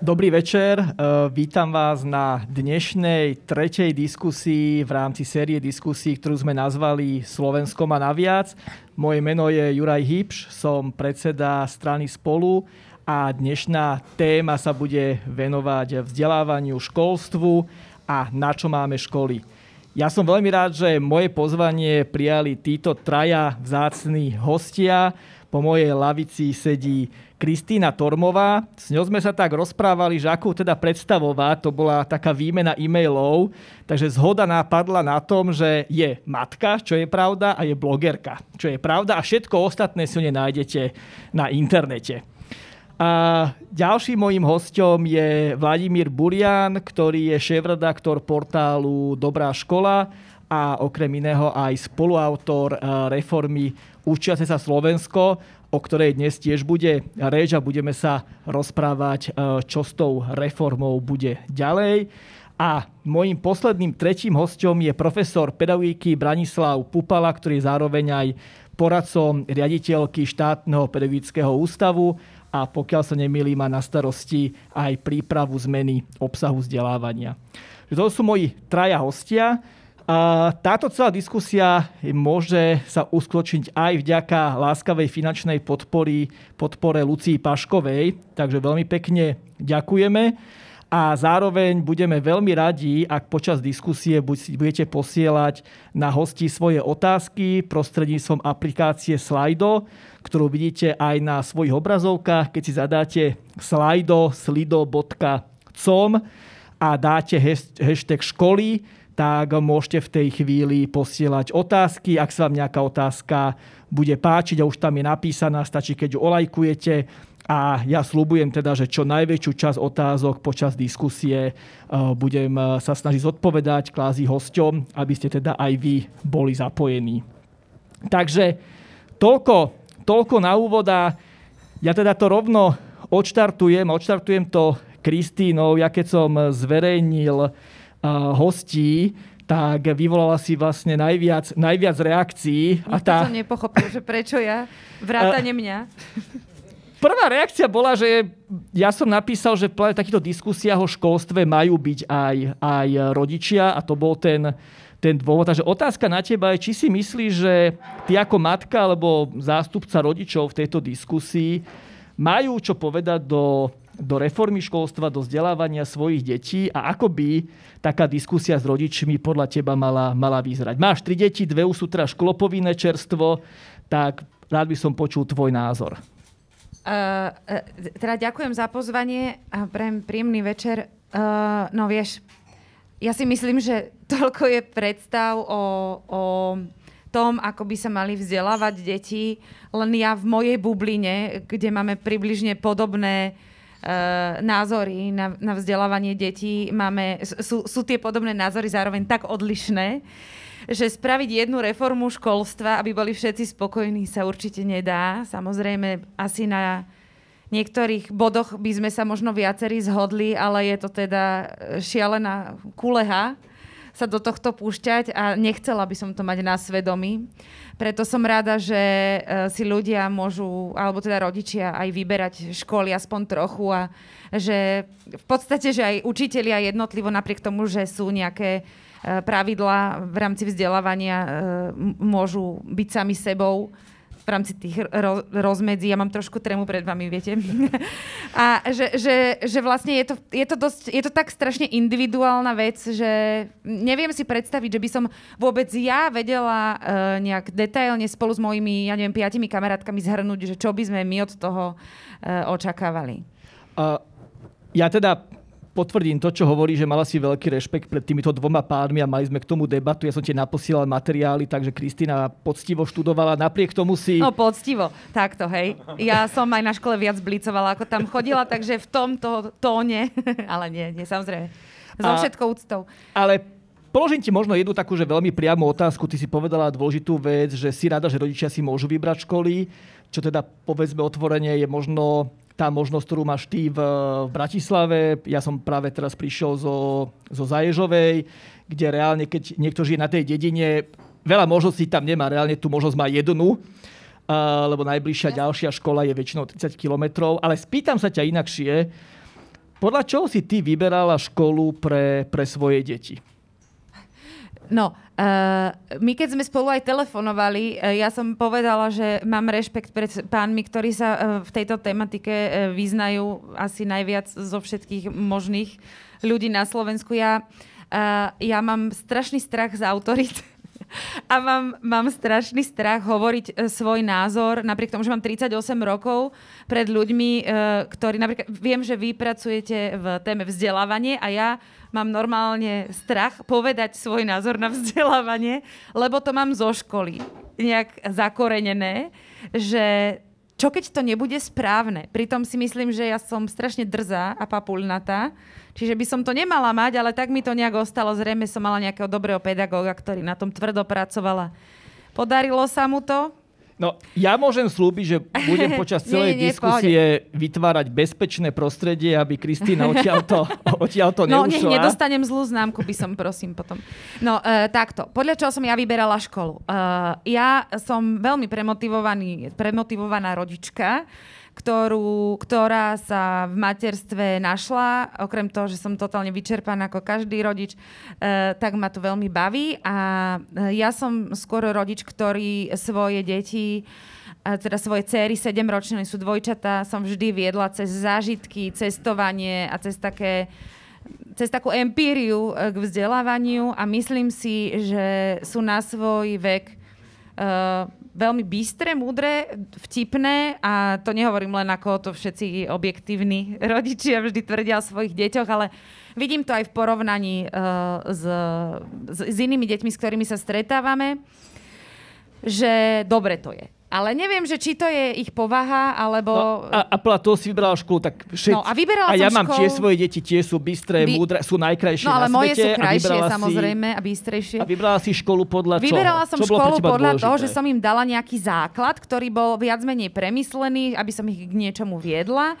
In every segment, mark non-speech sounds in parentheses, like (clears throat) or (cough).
Dobrý večer, vítam vás na dnešnej tretej diskusii v rámci série diskusí, ktorú sme nazvali Slovensko má naviac. Moje meno je Juraj Hybš, som predseda strany Spolu a dnešná téma sa bude venovať vzdelávaniu, školstvu a na čo máme školy. Ja som veľmi rád, že moje pozvanie prijali títo traja vzácní hostia. Po mojej lavici sedí Kristýna Tormová. S ňou sme sa tak rozprávali, že ako teda predstavovať, to bola taká výmena e-mailov, takže zhoda nápadla na tom, že je matka, čo je pravda, a je blogerka, čo je pravda a všetko ostatné si nájdete na internete. A ďalším mojím hostom je Vladimír Burian, ktorý je šéf-redaktor portálu Dobrá škola a okrem iného aj spoluautor eh, reformy Učiace sa Slovensko o ktorej dnes tiež bude reč a budeme sa rozprávať, e, čo s tou reformou bude ďalej. A mojím posledným tretím hostom je profesor pedagogiky Branislav Pupala, ktorý je zároveň aj poradcom riaditeľky štátneho pedagogického ústavu a pokiaľ sa nemýlim, má na starosti aj prípravu zmeny obsahu vzdelávania. To sú moji traja hostia. Táto celá diskusia môže sa uskločiť aj vďaka láskavej finančnej podpory, podpore Lucii Paškovej. Takže veľmi pekne ďakujeme. A zároveň budeme veľmi radi, ak počas diskusie budete posielať na hosti svoje otázky prostredníctvom aplikácie Slido, ktorú vidíte aj na svojich obrazovkách. Keď si zadáte slido, slido.com a dáte hashtag školy, tak môžete v tej chvíli posielať otázky. Ak sa vám nejaká otázka bude páčiť a už tam je napísaná, stačí, keď ju olajkujete. A ja slúbujem teda, že čo najväčšiu časť otázok počas diskusie e, budem e, sa snažiť zodpovedať klázi hosťom, aby ste teda aj vy boli zapojení. Takže toľko, toľko na úvoda. Ja teda to rovno odštartujem, odštartujem to Kristínou. Ja keď som zverejnil hostí, tak vyvolala si vlastne najviac, najviac reakcií. Nikto a tá... to nepochopil, že prečo ja, vrátane mňa. Prvá reakcia bola, že ja som napísal, že v takýchto diskusiách o školstve majú byť aj, aj rodičia a to bol ten, ten dôvod. Takže otázka na teba je, či si myslíš, že ty ako matka alebo zástupca rodičov v tejto diskusii majú čo povedať do do reformy školstva, do vzdelávania svojich detí a ako by taká diskusia s rodičmi podľa teba mala, mala vyzerať. Máš tri deti, dve už sú teraz šklopovinné čerstvo, tak rád by som počul tvoj názor. Uh, teda ďakujem za pozvanie a prejem príjemný večer. Uh, no vieš, ja si myslím, že toľko je predstav o, o tom, ako by sa mali vzdelávať deti, len ja v mojej bubline, kde máme približne podobné názory na, na vzdelávanie detí máme, sú, sú tie podobné názory zároveň tak odlišné, že spraviť jednu reformu školstva, aby boli všetci spokojní, sa určite nedá. Samozrejme, asi na niektorých bodoch by sme sa možno viacerí zhodli, ale je to teda šialená kuleha sa do tohto púšťať a nechcela by som to mať na svedomí. Preto som rada, že e, si ľudia môžu, alebo teda rodičia aj vyberať školy aspoň trochu a že v podstate, že aj učitelia jednotlivo napriek tomu, že sú nejaké e, pravidlá v rámci vzdelávania, e, môžu byť sami sebou rámci tých ro- rozmedzí. Ja mám trošku trému pred vami, viete. (laughs) A že, že, že vlastne je to, je, to dosť, je to tak strašne individuálna vec, že neviem si predstaviť, že by som vôbec ja vedela uh, nejak detailne spolu s mojimi, ja neviem, piatimi kamarátkami zhrnúť, že čo by sme my od toho uh, očakávali. Uh, ja teda potvrdím to, čo hovorí, že mala si veľký rešpekt pred týmito dvoma pánmi a mali sme k tomu debatu. Ja som ti naposielal materiály, takže Kristýna poctivo študovala. Napriek tomu si... No poctivo, takto, hej. Ja som aj na škole viac blicovala, ako tam chodila, takže v tomto tóne, (laughs) ale nie, nie, samozrejme. So všetkou úctou. Ale Položím ti možno jednu takú, že veľmi priamu otázku. Ty si povedala dôležitú vec, že si rada, že rodičia si môžu vybrať školy, čo teda povedzme otvorenie je možno tá možnosť, ktorú máš ty v, v Bratislave. Ja som práve teraz prišiel zo, zo Zaježovej, kde reálne, keď niekto žije na tej dedine, veľa možností tam nemá. Reálne tú možnosť má jednu, uh, lebo najbližšia ďalšia škola je väčšinou 30 kilometrov. Ale spýtam sa ťa inakšie, podľa čoho si ty vyberala školu pre, pre svoje deti? No, uh, my keď sme spolu aj telefonovali, uh, ja som povedala, že mám rešpekt pred pánmi, ktorí sa uh, v tejto tematike uh, vyznajú asi najviac zo všetkých možných ľudí na Slovensku. Ja, uh, ja mám strašný strach z autorit a mám, mám strašný strach hovoriť e, svoj názor, napriek tomu, že mám 38 rokov pred ľuďmi, e, ktorí napríklad, viem, že vy pracujete v téme vzdelávanie a ja mám normálne strach povedať svoj názor na vzdelávanie, lebo to mám zo školy nejak zakorenené, že čo keď to nebude správne? Pritom si myslím, že ja som strašne drzá a papulnatá, čiže by som to nemala mať, ale tak mi to nejak ostalo. Zrejme som mala nejakého dobrého pedagóga, ktorý na tom tvrdo pracovala. Podarilo sa mu to, No, ja môžem slúbiť, že budem (laughs) počas celej nie, nie, diskusie pohode. vytvárať bezpečné prostredie, aby Kristýna odtiaľto, (laughs) odtiaľto no, neušla. No, nech nedostanem zlú známku, by som prosím potom. No, uh, takto. Podľa čoho som ja vyberala školu? Uh, ja som veľmi premotivovaný, premotivovaná rodička, ktorú, ktorá sa v materstve našla. Okrem toho, že som totálne vyčerpaná ako každý rodič, eh, tak ma to veľmi baví. A eh, ja som skôr rodič, ktorý svoje deti eh, teda svoje céry, 7-ročné sú dvojčatá, som vždy viedla cez zážitky, cestovanie a cez také cez takú empíriu k vzdelávaniu a myslím si, že sú na svoj vek veľmi bystré, múdre, vtipné a to nehovorím len ako to všetci objektívni (laughs) rodičia vždy tvrdia o svojich deťoch, ale vidím to aj v porovnaní uh, s, s, s inými deťmi, s ktorými sa stretávame, že dobre to je. Ale neviem, že či to je ich povaha, alebo... No, a, a toho si vybrala školu, tak všetci... No, a vyberala a ja mám školu... tie svoje deti, tie sú bystré, Vy... múdre, sú najkrajšie No ale na moje svete, sú krajšie, a samozrejme, si... a bystrejšie. A vybrala si školu podľa čoho? Vyberala som Čo školu podľa dôležité? toho, že som im dala nejaký základ, ktorý bol viac menej premyslený, aby som ich k niečomu viedla.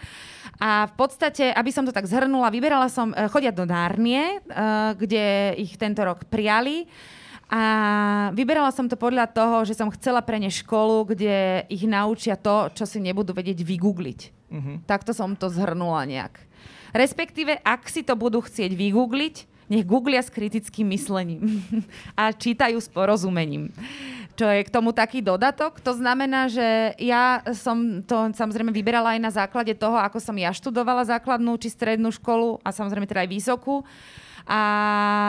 A v podstate, aby som to tak zhrnula, vyberala som, eh, chodia do Nárnie, eh, kde ich tento rok prijali. A vyberala som to podľa toho, že som chcela pre ne školu, kde ich naučia to, čo si nebudú vedieť vygoogliť. Uh-huh. Takto som to zhrnula nejak. Respektíve, ak si to budú chcieť vygoogliť, nech googlia s kritickým myslením (laughs) a čítajú s porozumením. Čo je k tomu taký dodatok. To znamená, že ja som to samozrejme vyberala aj na základe toho, ako som ja študovala základnú či strednú školu a samozrejme teda aj vysokú. A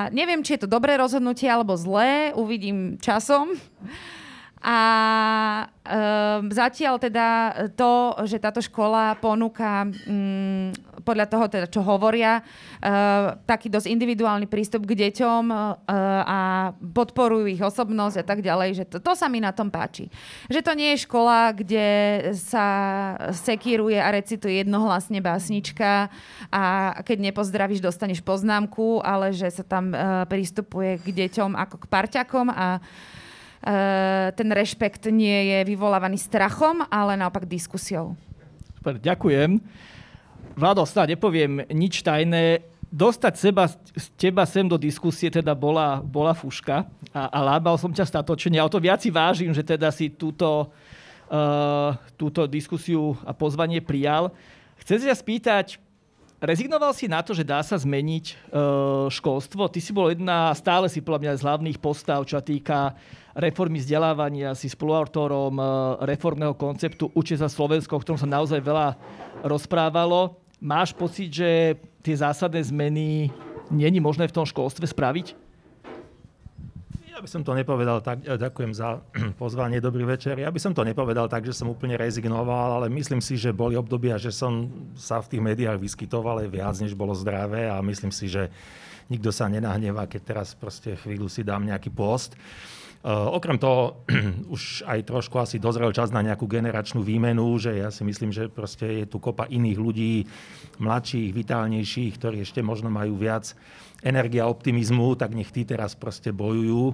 neviem, či je to dobré rozhodnutie alebo zlé, uvidím časom. A um, zatiaľ teda to, že táto škola ponúka um, podľa toho, teda, čo hovoria, uh, taký dosť individuálny prístup k deťom uh, a podporujú ich osobnosť a tak ďalej, že to, to sa mi na tom páči. Že to nie je škola, kde sa sekíruje a recituje jednohlasne básnička a keď nepozdravíš, dostaneš poznámku, ale že sa tam uh, pristupuje k deťom ako k parťakom a ten rešpekt nie je vyvolávaný strachom, ale naopak diskusiou. Super, ďakujem. Vlado, snad nepoviem nič tajné. Dostať seba, teba sem do diskusie teda bola, bola fuška a, a lábal som ťa statočne. A o to viac si vážim, že teda si túto, uh, túto diskusiu a pozvanie prijal. Chcem sa spýtať, Rezignoval si na to, že dá sa zmeniť uh, školstvo? Ty si bol jedna, stále si podľa mňa z hlavných postav, čo sa týka reformy vzdelávania, si spoluautorom uh, reformného konceptu Uče za Slovensko, o ktorom sa naozaj veľa rozprávalo. Máš pocit, že tie zásadné zmeny není možné v tom školstve spraviť? By som to nepovedal tak, e, ďakujem za (clears throat) pozvanie, dobrý večer. Ja by som to nepovedal tak, že som úplne rezignoval, ale myslím si, že boli obdobia, že som sa v tých médiách vyskytoval aj viac, než bolo zdravé a myslím si, že nikto sa nenahnevá, keď teraz proste chvíľu si dám nejaký post. Uh, okrem toho, (clears throat) už aj trošku asi dozrel čas na nejakú generačnú výmenu, že ja si myslím, že proste je tu kopa iných ľudí, mladších, vitálnejších, ktorí ešte možno majú viac energia optimizmu, tak nech tí teraz proste bojujú.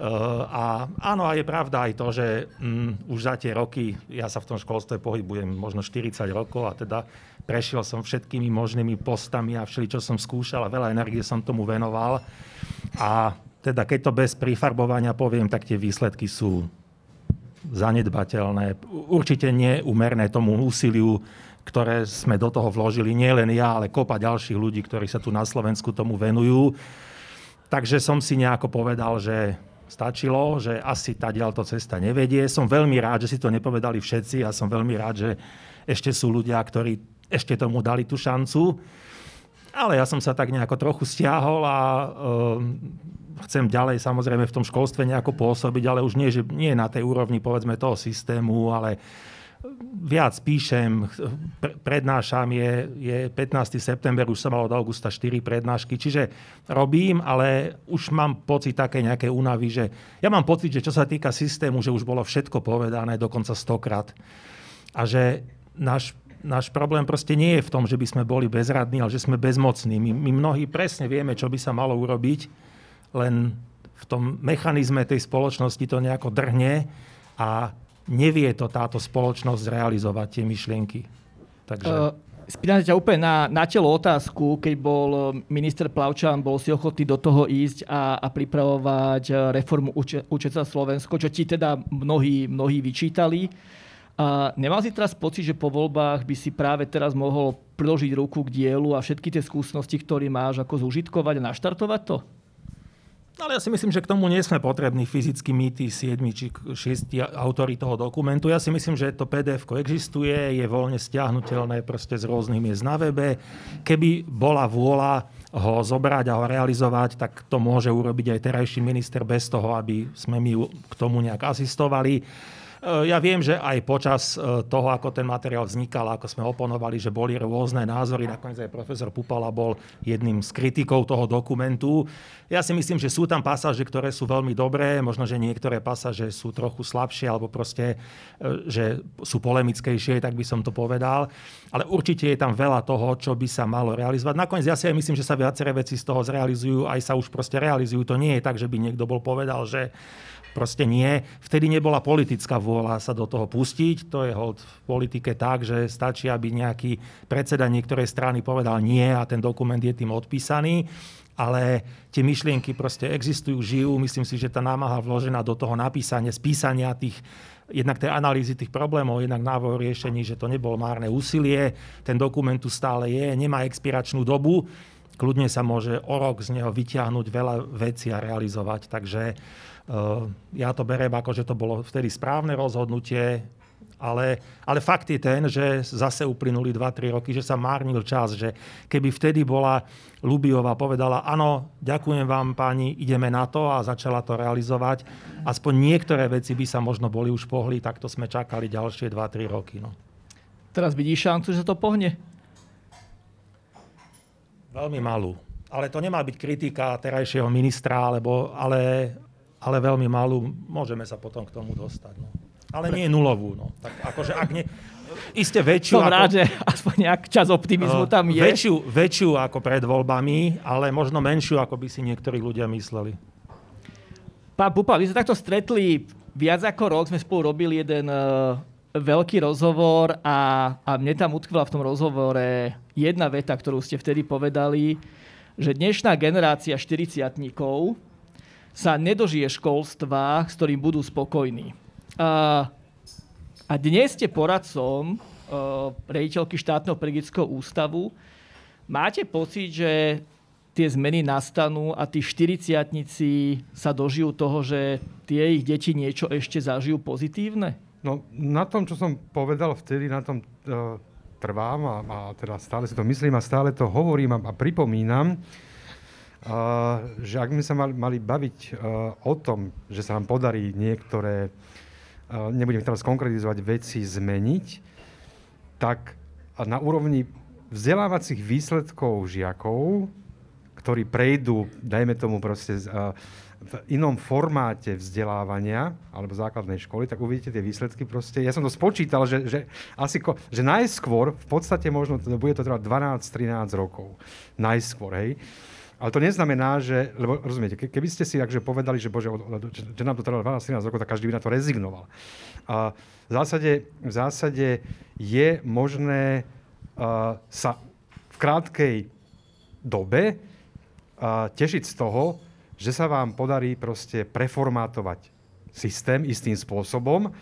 Uh, a áno, a je pravda aj to, že um, už za tie roky, ja sa v tom školstve pohybujem možno 40 rokov a teda prešiel som všetkými možnými postami a všeli, čo som skúšal a veľa energie som tomu venoval. A teda keď to bez prifarbovania poviem, tak tie výsledky sú zanedbateľné. Určite nie úmerné tomu úsiliu, ktoré sme do toho vložili, nie len ja, ale kopa ďalších ľudí, ktorí sa tu na Slovensku tomu venujú. Takže som si nejako povedal, že stačilo, že asi tá to cesta nevedie. Som veľmi rád, že si to nepovedali všetci a som veľmi rád, že ešte sú ľudia, ktorí ešte tomu dali tú šancu. Ale ja som sa tak nejako trochu stiahol a e, chcem ďalej samozrejme v tom školstve nejako pôsobiť, ale už nie, že nie na tej úrovni povedzme toho systému, ale viac píšem, prednášam, je, je 15. september, už som mal od augusta 4 prednášky, čiže robím, ale už mám pocit také nejaké únavy, že ja mám pocit, že čo sa týka systému, že už bolo všetko povedané, dokonca stokrát. A že náš náš problém proste nie je v tom, že by sme boli bezradní, ale že sme bezmocní. My, my mnohí presne vieme, čo by sa malo urobiť, len v tom mechanizme tej spoločnosti to nejako drhne a nevie to táto spoločnosť zrealizovať, tie myšlienky. Takže... Uh... Spýtam ťa úplne na, na telo otázku, keď bol minister Plavčan, bol si ochotný do toho ísť a, a pripravovať reformu uče, Učeca Slovensko, čo ti teda mnohí, mnohí vyčítali. A nemal si teraz pocit, že po voľbách by si práve teraz mohol priložiť ruku k dielu a všetky tie skúsenosti, ktoré máš, ako zúžitkovať a naštartovať to? Ale ja si myslím, že k tomu nie sme potrební fyzicky my, tí 7 či 6 autory toho dokumentu. Ja si myslím, že to pdf existuje, je voľne stiahnutelné proste z rôznych miest na webe. Keby bola vôľa ho zobrať a ho realizovať, tak to môže urobiť aj terajší minister bez toho, aby sme my k tomu nejak asistovali. Eh, ja viem, že aj počas eh, toho, ako ten materiál vznikal, ako sme oponovali, že boli rôzne názory, nakoniec aj profesor Pupala bol jedným z kritikov toho dokumentu. Ja si myslím, že sú tam pasáže, ktoré sú veľmi dobré, možno, že niektoré pasáže sú trochu slabšie, alebo proste, eh, že sú polemickejšie, tak by som to povedal. Ale určite je tam veľa toho, čo by sa malo realizovať. Nakoniec ja si aj myslím, že sa viaceré veci z toho zrealizujú, aj sa už proste realizujú. To nie je tak, že by niekto bol povedal, že Proste nie. Vtedy nebola politická vôľa sa do toho pustiť. To je hold v politike tak, že stačí, aby nejaký predseda niektorej strany povedal nie a ten dokument je tým odpísaný. Ale tie myšlienky proste existujú, žijú. Myslím si, že tá námaha vložená do toho napísania, spísania tých jednak tej analýzy tých problémov, jednak návrhu riešení, že to nebolo márne úsilie. Ten dokument tu stále je, nemá expiračnú dobu. Kľudne sa môže o rok z neho vyťahnuť veľa vecí a realizovať. Takže ja to beriem ako, že to bolo vtedy správne rozhodnutie, ale, ale fakt je ten, že zase uplynuli 2-3 roky, že sa márnil čas, že keby vtedy bola Lubiová povedala, áno, ďakujem vám páni, ideme na to a začala to realizovať, aspoň niektoré veci by sa možno boli už pohli, tak to sme čakali ďalšie 2-3 roky. No. Teraz vidíš šancu, že to pohne? Veľmi malú. Ale to nemá byť kritika terajšieho ministra, alebo, ale ale veľmi malú, môžeme sa potom k tomu dostať. No. Ale nie nulovú. No. Tak akože, ak nie, Isté väčšiu... Som ako, rád, že aspoň nejak čas optimizmu tam je. Väčšiu, väčšiu ako pred voľbami, ale možno menšiu, ako by si niektorí ľudia mysleli. Pán Pupa, vy sme takto stretli viac ako rok, sme spolu robili jeden uh, veľký rozhovor a, a mne tam utkvila v tom rozhovore jedna veta, ktorú ste vtedy povedali, že dnešná generácia 40 sa nedožije školstva, s ktorým budú spokojní. A, dnes ste poradcom uh, rejiteľky štátneho pedagogického ústavu. Máte pocit, že tie zmeny nastanú a tí štyriciatnici sa dožijú toho, že tie ich deti niečo ešte zažijú pozitívne? No na tom, čo som povedal vtedy, na tom uh, trvám a, a teda stále si to myslím a stále to hovorím a, a pripomínam že ak by sa mali, mali baviť uh, o tom, že sa nám podarí niektoré, uh, nebudem teraz konkretizovať, veci zmeniť, tak na úrovni vzdelávacích výsledkov žiakov, ktorí prejdú, dajme tomu proste uh, v inom formáte vzdelávania alebo základnej školy, tak uvidíte tie výsledky proste. Ja som to spočítal, že, že asi ko, že najskôr, v podstate možno bude to trvať 12-13 rokov. Najskôr, hej. Ale to neznamená, že, lebo rozumiete, keby ste si takže povedali, že, bože, že nám to trvalo 12-13 rokov, tak každý by na to rezignoval. A v zásade, v zásade je možné sa v krátkej dobe uh, tešiť z toho, že sa vám podarí proste preformátovať systém istým spôsobom,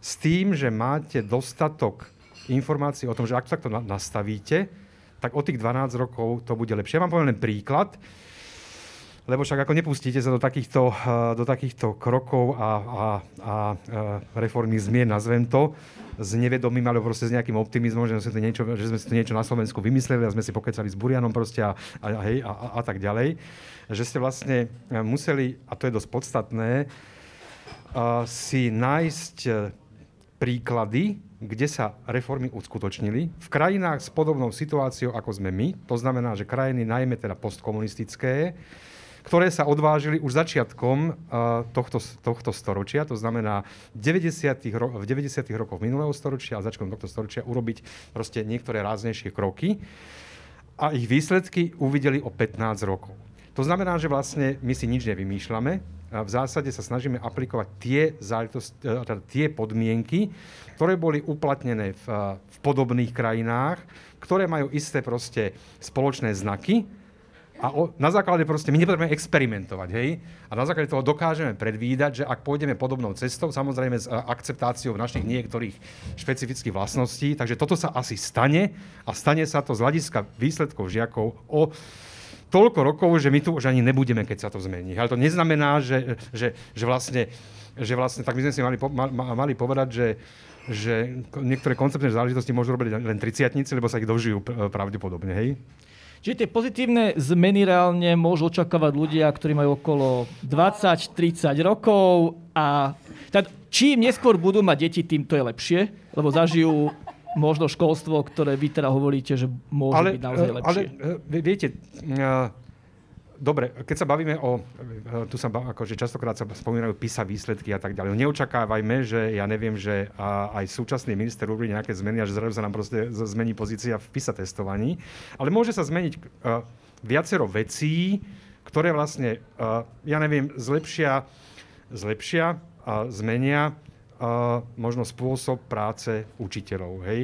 s tým, že máte dostatok informácie o tom, že ak to nastavíte, tak o tých 12 rokov to bude lepšie. Ja vám poviem len príklad, lebo však ako nepustíte sa do takýchto, eh, do takýchto krokov a, a, a eh, reformy zmien, nazvem to, s nevedomým, alebo proste s nejakým optimizmom, že sme, niečo, že sme si to niečo na Slovensku vymysleli a sme si pokecali s Burianom proste a, a, a, a, a tak ďalej. Že ste vlastne eh, museli, a to je dosť podstatné, si nájsť príklady, kde sa reformy uskutočnili v krajinách s podobnou situáciou, ako sme my. To znamená, že krajiny najmä teda postkomunistické, ktoré sa odvážili už začiatkom uh, tohto, tohto storočia, to znamená 90. Ro- v 90. rokoch minulého storočia a začiatkom tohto storočia urobiť proste niektoré ráznejšie kroky a ich výsledky uvideli o 15 rokov. To znamená, že vlastne my si nič nevymýšľame, v zásade sa snažíme aplikovať tie, e, teda tie podmienky, ktoré boli uplatnené v, v podobných krajinách, ktoré majú isté proste spoločné znaky, a o, na základe proste, my nepotrebujeme experimentovať, hej? A na základe toho dokážeme predvídať, že ak pôjdeme podobnou cestou, samozrejme s akceptáciou našich niektorých špecifických vlastností, takže toto sa asi stane a stane sa to z hľadiska výsledkov žiakov o toľko rokov, že my tu už ani nebudeme, keď sa to zmení. Ale to neznamená, že, že, že, vlastne, že vlastne, tak my sme si mali, mali povedať, že, že niektoré konceptné záležitosti môžu robiť len 30 lebo sa ich dožijú pravdepodobne, hej? Čiže tie pozitívne zmeny reálne môžu očakávať ľudia, ktorí majú okolo 20-30 rokov a teda, čím neskôr budú mať deti, tým to je lepšie, lebo zažijú možno školstvo, ktoré vy teda hovoríte, že môže ale, byť naozaj lepšie. Ale viete, Dobre, keď sa bavíme o, tu sa akože častokrát sa spomínajú PISA výsledky a tak ďalej. Neočakávajme, že ja neviem, že aj súčasný minister urobí nejaké zmeny a že zrazu sa nám proste zmení pozícia v PISA testovaní. Ale môže sa zmeniť viacero vecí, ktoré vlastne, ja neviem, zlepšia, zlepšia a zmenia možno spôsob práce učiteľov. Hej?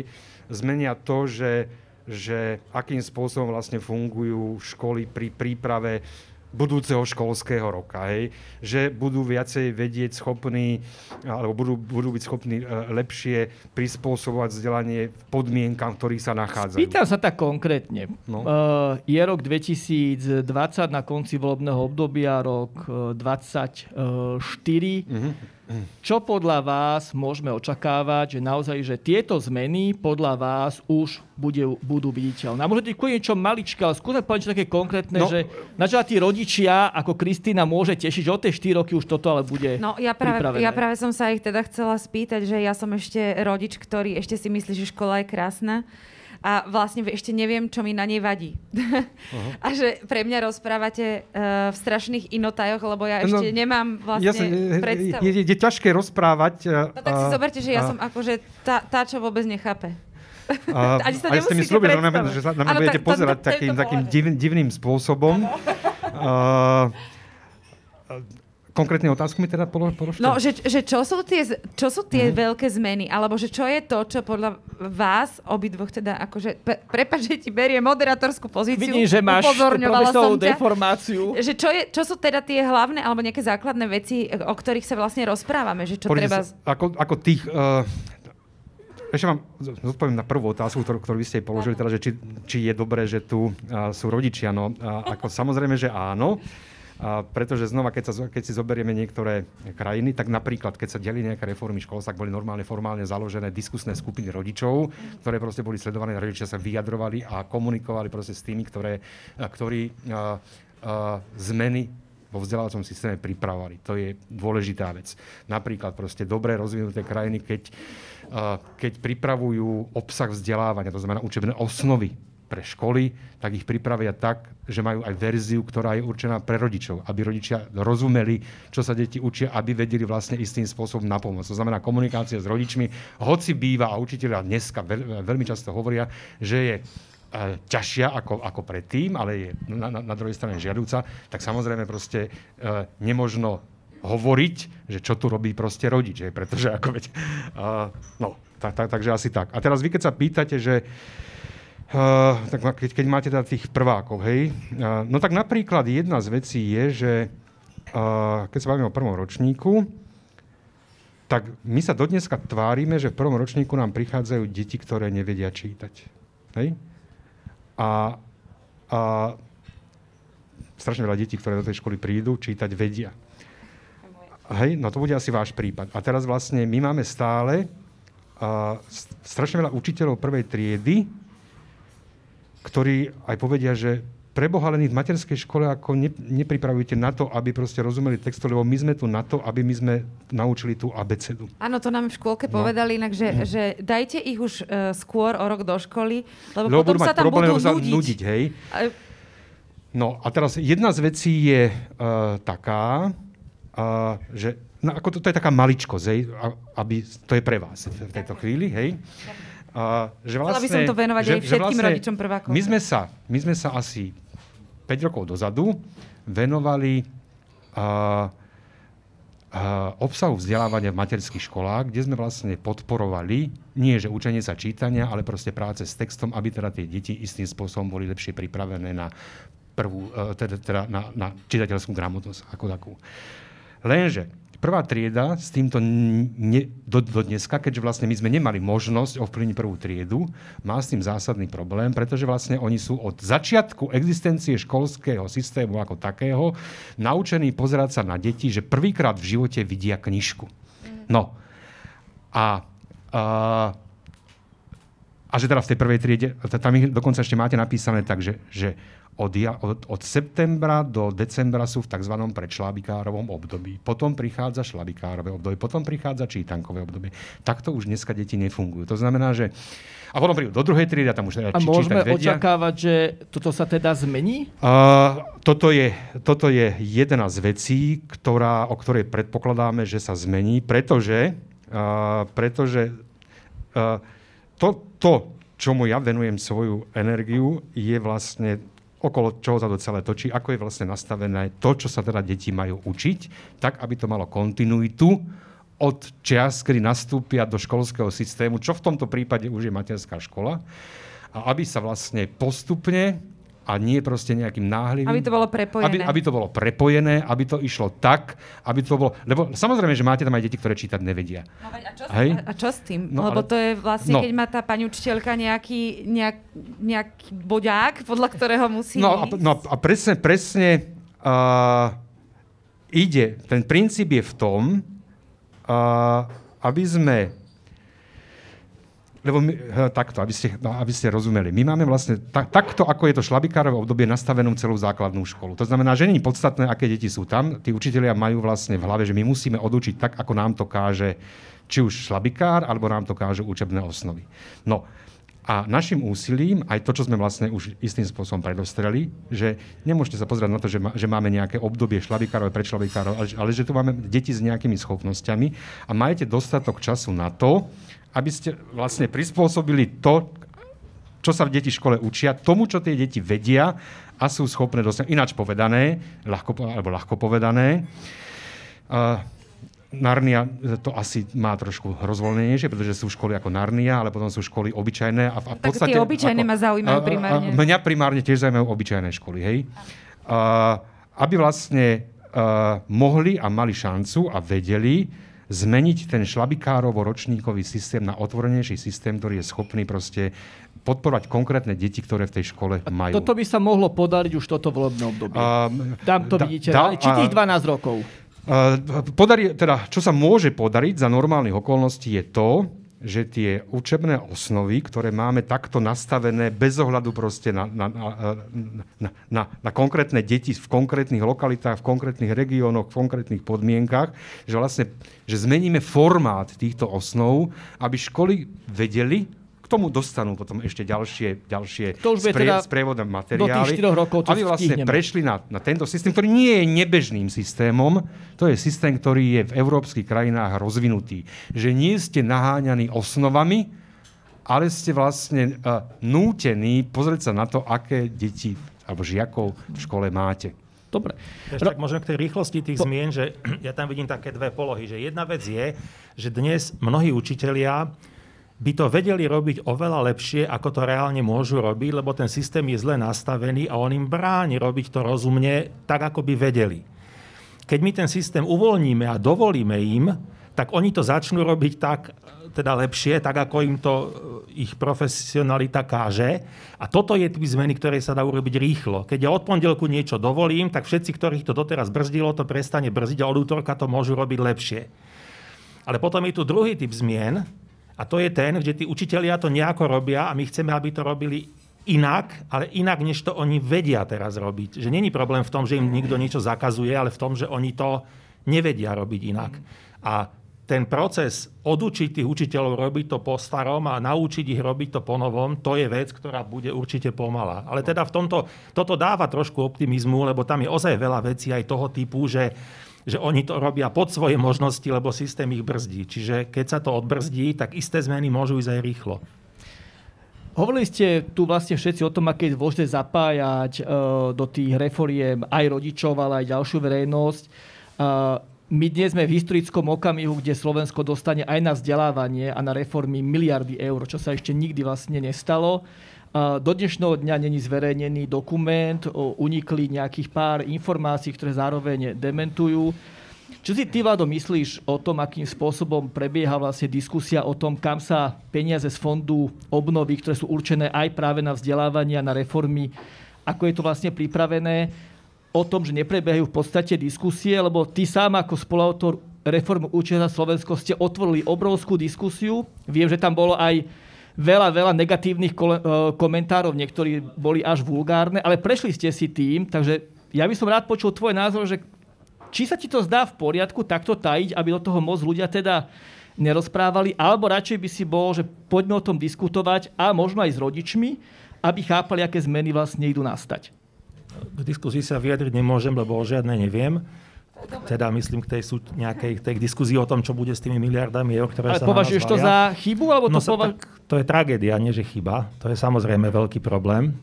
Zmenia to, že že akým spôsobom vlastne fungujú školy pri príprave budúceho školského roka. Hej? Že budú viacej vedieť schopní, alebo budú, budú byť schopní uh, lepšie prispôsobovať vzdelanie v podmienkam, v ktorých sa nachádzajú. Pýtam sa tak konkrétne. No. Uh, je rok 2020 na konci volebného obdobia, rok uh, 24. Čo podľa vás môžeme očakávať, že naozaj, že tieto zmeny podľa vás už bude, budú viditeľné? A môžete byť niečo maličké, ale skúsme povedať také konkrétne, no, že na čo tí rodičia, ako Kristýna, môže tešiť, že od tej 4 roky už toto ale bude No ja práve, ja práve som sa ich teda chcela spýtať, že ja som ešte rodič, ktorý ešte si myslí, že škola je krásna a vlastne ešte neviem, čo mi na nej vadí. (laughs) Uh-huh. a že pre mňa rozprávate uh, v strašných inotajoch, lebo ja no, ešte no, nemám vlastne ja som, predstavu. Je, je, je ťažké rozprávať. Uh, no tak si zoberte, že ja uh, som akože tá, tá, čo vôbec nechápe. Uh, (laughs) Ani sa ale ste mi slúbili, že, že na mňa budete tak, pozerať to, to, takým, takým div, divným spôsobom. Uh, konkrétne otázku mi teda položte? No, že, že čo sú tie, čo sú tie mm. veľké zmeny? Alebo že čo je to, čo podľa vás, obidvoch teda, akože, pre, prepač, že ti berie moderátorskú pozíciu. Vidím, že máš profesorovú deformáciu. Že čo, je, čo sú teda tie hlavné, alebo nejaké základné veci, o ktorých sa vlastne rozprávame? Že čo Poďte treba... Sa, ako, ako tých... Uh, ešte vám zodpoviem na prvú otázku, ktorú, ktorú vy ste položili, teda, že či, či je dobré, že tu uh, sú rodičia. No, uh, ako samozrejme, že áno. A pretože znova, keď, sa, keď si zoberieme niektoré krajiny, tak napríklad, keď sa delili nejaké reformy škôl, tak boli normálne formálne založené diskusné skupiny rodičov, ktoré proste boli sledované, rodičia sa vyjadrovali a komunikovali proste s tými, ktoré, ktorí a, a, zmeny vo vzdelávacom systéme pripravovali. To je dôležitá vec. Napríklad proste dobre rozvinuté krajiny, keď, keď pripravujú obsah vzdelávania, to znamená učebné osnovy pre školy, tak ich pripravia tak, že majú aj verziu, ktorá je určená pre rodičov, aby rodičia rozumeli, čo sa deti učia, aby vedeli vlastne istým spôsobom napomôcť. To znamená komunikácia s rodičmi. Hoci býva a učiteľia dneska veľmi často hovoria, že je e, ťažšia ako, ako predtým, ale je na, na, na druhej strane žiadúca, tak samozrejme proste e, nemožno hovoriť, že čo tu robí proste rodič, je, pretože ako veď, uh, no, tak, tak, takže asi tak. A teraz vy, keď sa pýtate, že tak keď, keď máte teda tých prvákov, hej. Uh, no tak napríklad jedna z vecí je, že uh, keď sa bavíme o prvom ročníku, tak my sa dodneska tvárime, že v prvom ročníku nám prichádzajú deti, ktoré nevedia čítať. Hej? A, a strašne veľa detí, ktoré do tej školy prídu, čítať vedia. Hej, no to bude asi váš prípad. A teraz vlastne my máme stále uh, strašne veľa učiteľov prvej triedy, ktorí aj povedia, že preboha len v materskej škole ako ne, nepripravujete na to, aby proste rozumeli textu, lebo my sme tu na to, aby my sme naučili tú abecedu. Áno, to nám v škôlke no. povedali inak, že, mm. že dajte ich už uh, skôr o rok do školy, lebo, lebo potom sa tam problém, budú nudiť. nudiť hej. A... No a teraz jedna z vecí je uh, taká, uh, že no, ako to, to je taká maličkosť, hej, aby, to je pre vás v tejto chvíli, hej. Uh, že vlastne, Chcela by som to venovať že, aj všetkým vlastne rodičom prvákov. My sme, sa, my sme sa asi 5 rokov dozadu venovali uh, uh, obsahu vzdelávania v materských školách, kde sme vlastne podporovali nie že učenie sa čítania, ale proste práce s textom, aby teda tie deti istým spôsobom boli lepšie pripravené na prvú, uh, teda, teda na, na čitateľskú gramotnosť ako takú. Lenže Prvá trieda s týmto ne, do, do dneska, keďže vlastne my sme nemali možnosť ovplyvniť prvú triedu, má s tým zásadný problém, pretože vlastne oni sú od začiatku existencie školského systému ako takého naučení pozerať sa na deti, že prvýkrát v živote vidia knižku. No. A, a a že teda v tej prvej triede, tam ich dokonca ešte máte napísané tak, že, že od, od, od septembra do decembra sú v tzv. predšlabikárovom období. Potom prichádza šlabikárové obdobie, potom prichádza čítankové obdobie. Takto už dneska deti nefungujú. To znamená, že... A potom prídu do druhej triedy a tam už teda A môžeme vedia. očakávať, že toto sa teda zmení? Uh, toto, je, toto je jedna z vecí, ktorá, o ktorej predpokladáme, že sa zmení, pretože, uh, pretože uh, to, to, čomu ja venujem svoju energiu, je vlastne okolo čoho sa to celé točí, ako je vlastne nastavené to, čo sa teda deti majú učiť, tak, aby to malo kontinuitu od čias, kedy nastúpia do školského systému, čo v tomto prípade už je materská škola, a aby sa vlastne postupne a nie proste nejakým náhlivým. Aby to bolo prepojené. Aby, aby to bolo prepojené, aby to išlo tak, aby to bolo... Lebo samozrejme, že máte tam aj deti, ktoré čítať nevedia. No, a, čo, Hej? a čo s tým? No, Lebo ale... to je vlastne, no. keď má tá pani učiteľka nejaký, nejak, nejaký boďák, podľa ktorého musí No, a, no a presne, presne uh, ide, ten princíp je v tom, uh, aby sme lebo my, takto, aby ste, no, aby ste rozumeli. My máme vlastne ta, takto, ako je to šlabikárové obdobie, nastavenú celú základnú školu. To znamená, že je podstatné, aké deti sú tam. Tí učitelia majú vlastne v hlave, že my musíme odučiť tak, ako nám to káže či už šlabikár, alebo nám to kážu učebné osnovy. No, a našim úsilím, aj to, čo sme vlastne už istým spôsobom predostreli, že nemôžete sa pozerať na to, že, má, že máme nejaké obdobie šlabikárov, predšlabikárov, ale, ale že tu máme deti s nejakými schopnosťami a majete dostatok času na to, aby ste vlastne prispôsobili to, čo sa v deti škole učia, tomu, čo tie deti vedia a sú schopné dosiahnuť. Ináč povedané, ľahko, alebo ľahko povedané, uh, Narnia to asi má trošku rozvoľnenejšie, pretože sú školy ako Narnia, ale potom sú školy obyčajné. A a v podstate, tak tie obyčajné ako, ma zaujímajú primárne. A, a, mňa primárne tiež zaujímajú obyčajné školy, hej. Uh, aby vlastne uh, mohli a mali šancu a vedeli zmeniť ten šlabikárovo-ročníkový systém na otvorenejší systém, ktorý je schopný proste podporovať konkrétne deti, ktoré v tej škole majú. Toto by sa mohlo podariť už toto volebné obdobie. Um, Tam to da, vidíte. Da, či tých 12 rokov? Podarí, teda, čo sa môže podariť za normálnych okolností je to, že tie učebné osnovy, ktoré máme takto nastavené bez ohľadu proste na, na, na, na, na, konkrétne deti v konkrétnych lokalitách, v konkrétnych regiónoch, v konkrétnych podmienkach, že vlastne že zmeníme formát týchto osnov, aby školy vedeli, tomu dostanú potom ešte ďalšie, ďalšie to už sprie, teda sprievodné materiály. Do rokov aby vlastne stihneme. prešli na, na tento systém, ktorý nie je nebežným systémom. To je systém, ktorý je v európskych krajinách rozvinutý. Že nie ste naháňaní osnovami, ale ste vlastne uh, nútení pozrieť sa na to, aké deti alebo žiakov v škole máte. Dobre. Ešte možno k tej rýchlosti tých po... zmien, že (clears throat) ja tam vidím také dve polohy. Že jedna vec je, že dnes mnohí učitelia by to vedeli robiť oveľa lepšie, ako to reálne môžu robiť, lebo ten systém je zle nastavený a on im bráni robiť to rozumne, tak ako by vedeli. Keď my ten systém uvoľníme a dovolíme im, tak oni to začnú robiť tak, teda lepšie, tak ako im to e, ich profesionalita káže. A toto je typ zmeny, ktoré sa dá urobiť rýchlo. Keď ja od pondelku niečo dovolím, tak všetci, ktorých to doteraz brzdilo, to prestane brzdiť a od útorka to môžu robiť lepšie. Ale potom je tu druhý typ zmien, a to je ten, že tí učitelia to nejako robia a my chceme, aby to robili inak, ale inak, než to oni vedia teraz robiť. Že není problém v tom, že im niekto niečo zakazuje, ale v tom, že oni to nevedia robiť inak. A ten proces odučiť tých učiteľov robiť to po starom a naučiť ich robiť to po novom, to je vec, ktorá bude určite pomalá. Ale teda v tomto, toto dáva trošku optimizmu, lebo tam je ozaj veľa vecí aj toho typu, že, že oni to robia pod svoje možnosti, lebo systém ich brzdí. Čiže keď sa to odbrzdí, tak isté zmeny môžu ísť aj rýchlo. Hovorili ste tu vlastne všetci o tom, aké je dôležité zapájať e, do tých reforiem aj rodičov, ale aj ďalšiu verejnosť. E, my dnes sme v historickom okamihu, kde Slovensko dostane aj na vzdelávanie a na reformy miliardy eur, čo sa ešte nikdy vlastne nestalo. Do dnešného dňa není zverejnený dokument, unikli nejakých pár informácií, ktoré zároveň dementujú. Čo si ty, Vlado, myslíš o tom, akým spôsobom prebieha vlastne diskusia o tom, kam sa peniaze z fondu obnovy, ktoré sú určené aj práve na vzdelávanie a na reformy, ako je to vlastne pripravené? o tom, že neprebiehajú v podstate diskusie, lebo ty sám ako spoluautor reformu Učenia za Slovensko ste otvorili obrovskú diskusiu. Viem, že tam bolo aj veľa, veľa negatívnych e, komentárov, niektorí boli až vulgárne, ale prešli ste si tým, takže ja by som rád počul tvoj názor, že či sa ti to zdá v poriadku takto tajiť, aby do toho moc ľudia teda nerozprávali, alebo radšej by si bol, že poďme o tom diskutovať a možno aj s rodičmi, aby chápali, aké zmeny vlastne idú nastať k diskusii sa vyjadriť nemôžem, lebo o žiadne neviem. Teda myslím k tej sú nejakej tej diskuzii o tom, čo bude s tými miliardami eur, ktoré Ale sa považuješ to za chybu? Alebo to, no, pova- tak, to je tragédia, nie že chyba. To je samozrejme veľký problém.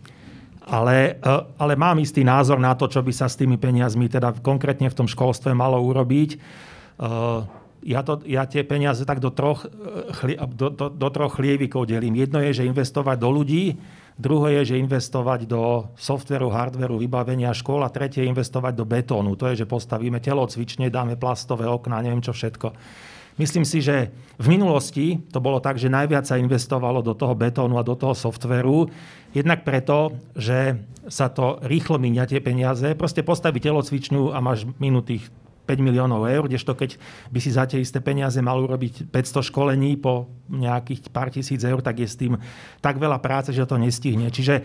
Ale, e, ale mám istý názor na to, čo by sa s tými peniazmi, teda konkrétne v tom školstve malo urobiť. E, ja, to, ja tie peniaze tak do troch, e, do, do, do troch chlievikov delím. Jedno je, že investovať do ľudí, Druhé je, že investovať do softveru, hardveru, vybavenia škôl a tretie investovať do betónu. To je, že postavíme telocvične, dáme plastové okná, neviem čo všetko. Myslím si, že v minulosti to bolo tak, že najviac sa investovalo do toho betónu a do toho softveru. Jednak preto, že sa to rýchlo míňa tie peniaze. Proste postaví telocvičňu a máš minutých 5 miliónov eur, kdežto keď by si za tie isté peniaze mal urobiť 500 školení po nejakých pár tisíc eur, tak je s tým tak veľa práce, že to nestihne. Čiže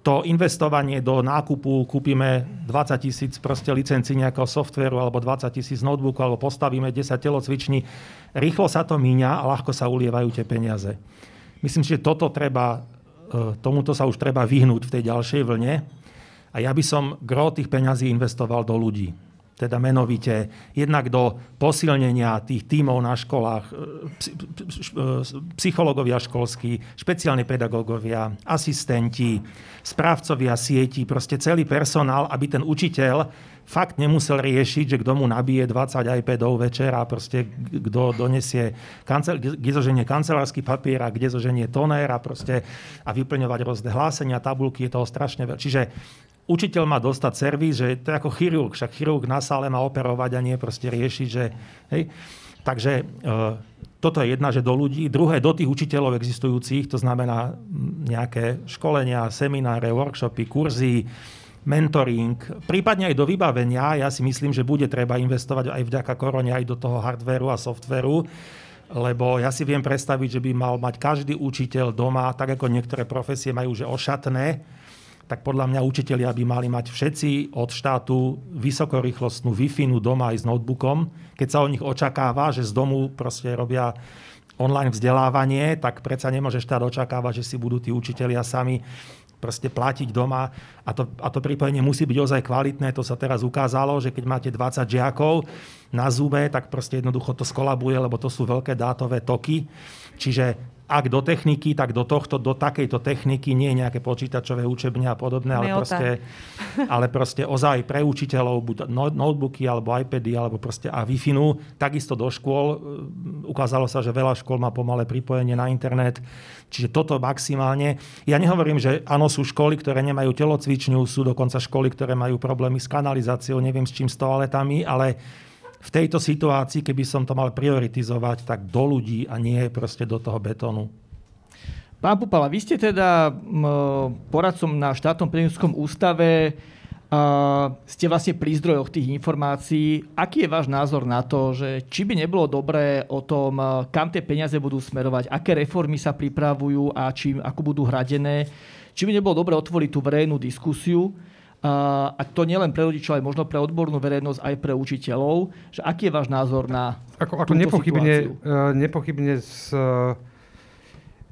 to investovanie do nákupu, kúpime 20 tisíc licencií nejakého softveru alebo 20 tisíc notebooku alebo postavíme 10 telocviční, rýchlo sa to míňa a ľahko sa ulievajú tie peniaze. Myslím že toto treba, e, tomuto sa už treba vyhnúť v tej ďalšej vlne. A ja by som gro tých peňazí investoval do ľudí teda menovite jednak do posilnenia tých tímov na školách, e, e, psychológovia školskí, špeciálni pedagógovia, asistenti, správcovia sietí, proste celý personál, aby ten učiteľ fakt nemusel riešiť, že kto mu nabije 20 iPadov večer a proste kto donesie, kancel, kde zoženie kancelársky papier a kde zoženie tonér a proste a vyplňovať rôzne hlásenia, tabulky, je toho strašne veľa. Čiže učiteľ má dostať servis, že to je ako chirurg, však chirurg na sále má operovať a nie proste riešiť, že... Hej. Takže e, toto je jedna, že do ľudí. Druhé, do tých učiteľov existujúcich, to znamená nejaké školenia, semináre, workshopy, kurzy, mentoring, prípadne aj do vybavenia. Ja si myslím, že bude treba investovať aj vďaka korone aj do toho hardvéru a softvéru, lebo ja si viem predstaviť, že by mal mať každý učiteľ doma, tak ako niektoré profesie majú, že ošatné, tak podľa mňa učitelia by mali mať všetci od štátu vysokorýchlostnú Wi-Fi doma aj s notebookom. Keď sa o nich očakáva, že z domu proste robia online vzdelávanie, tak predsa nemôže štát očakávať, že si budú tí učitelia sami proste platiť doma a to, a to pripojenie musí byť ozaj kvalitné. To sa teraz ukázalo, že keď máte 20 žiakov na zube, tak proste jednoducho to skolabuje, lebo to sú veľké dátové toky. Čiže ak do techniky, tak do tohto, do takejto techniky, nie nejaké počítačové učebne a podobné, ale proste, (laughs) ale proste ozaj pre učiteľov, buď no, notebooky, alebo iPady, alebo proste a wi takisto do škôl. Ukázalo sa, že veľa škôl má pomalé pripojenie na internet, čiže toto maximálne. Ja nehovorím, že áno, sú školy, ktoré nemajú telocvičňu, sú dokonca školy, ktoré majú problémy s kanalizáciou, neviem s čím, s toaletami, ale v tejto situácii, keby som to mal prioritizovať, tak do ľudí a nie proste do toho betónu. Pán Pupala, vy ste teda poradcom na štátnom priemyselskom ústave, ste vlastne pri zdrojoch tých informácií. Aký je váš názor na to, že či by nebolo dobré o tom, kam tie peniaze budú smerovať, aké reformy sa pripravujú a či, ako budú hradené, či by nebolo dobré otvoriť tú verejnú diskusiu, a to nielen pre rodičov, ale možno pre odbornú verejnosť, aj pre učiteľov, že aký je váš názor na ako, ako túto nepochybne, situáciu? Uh, nepochybne z,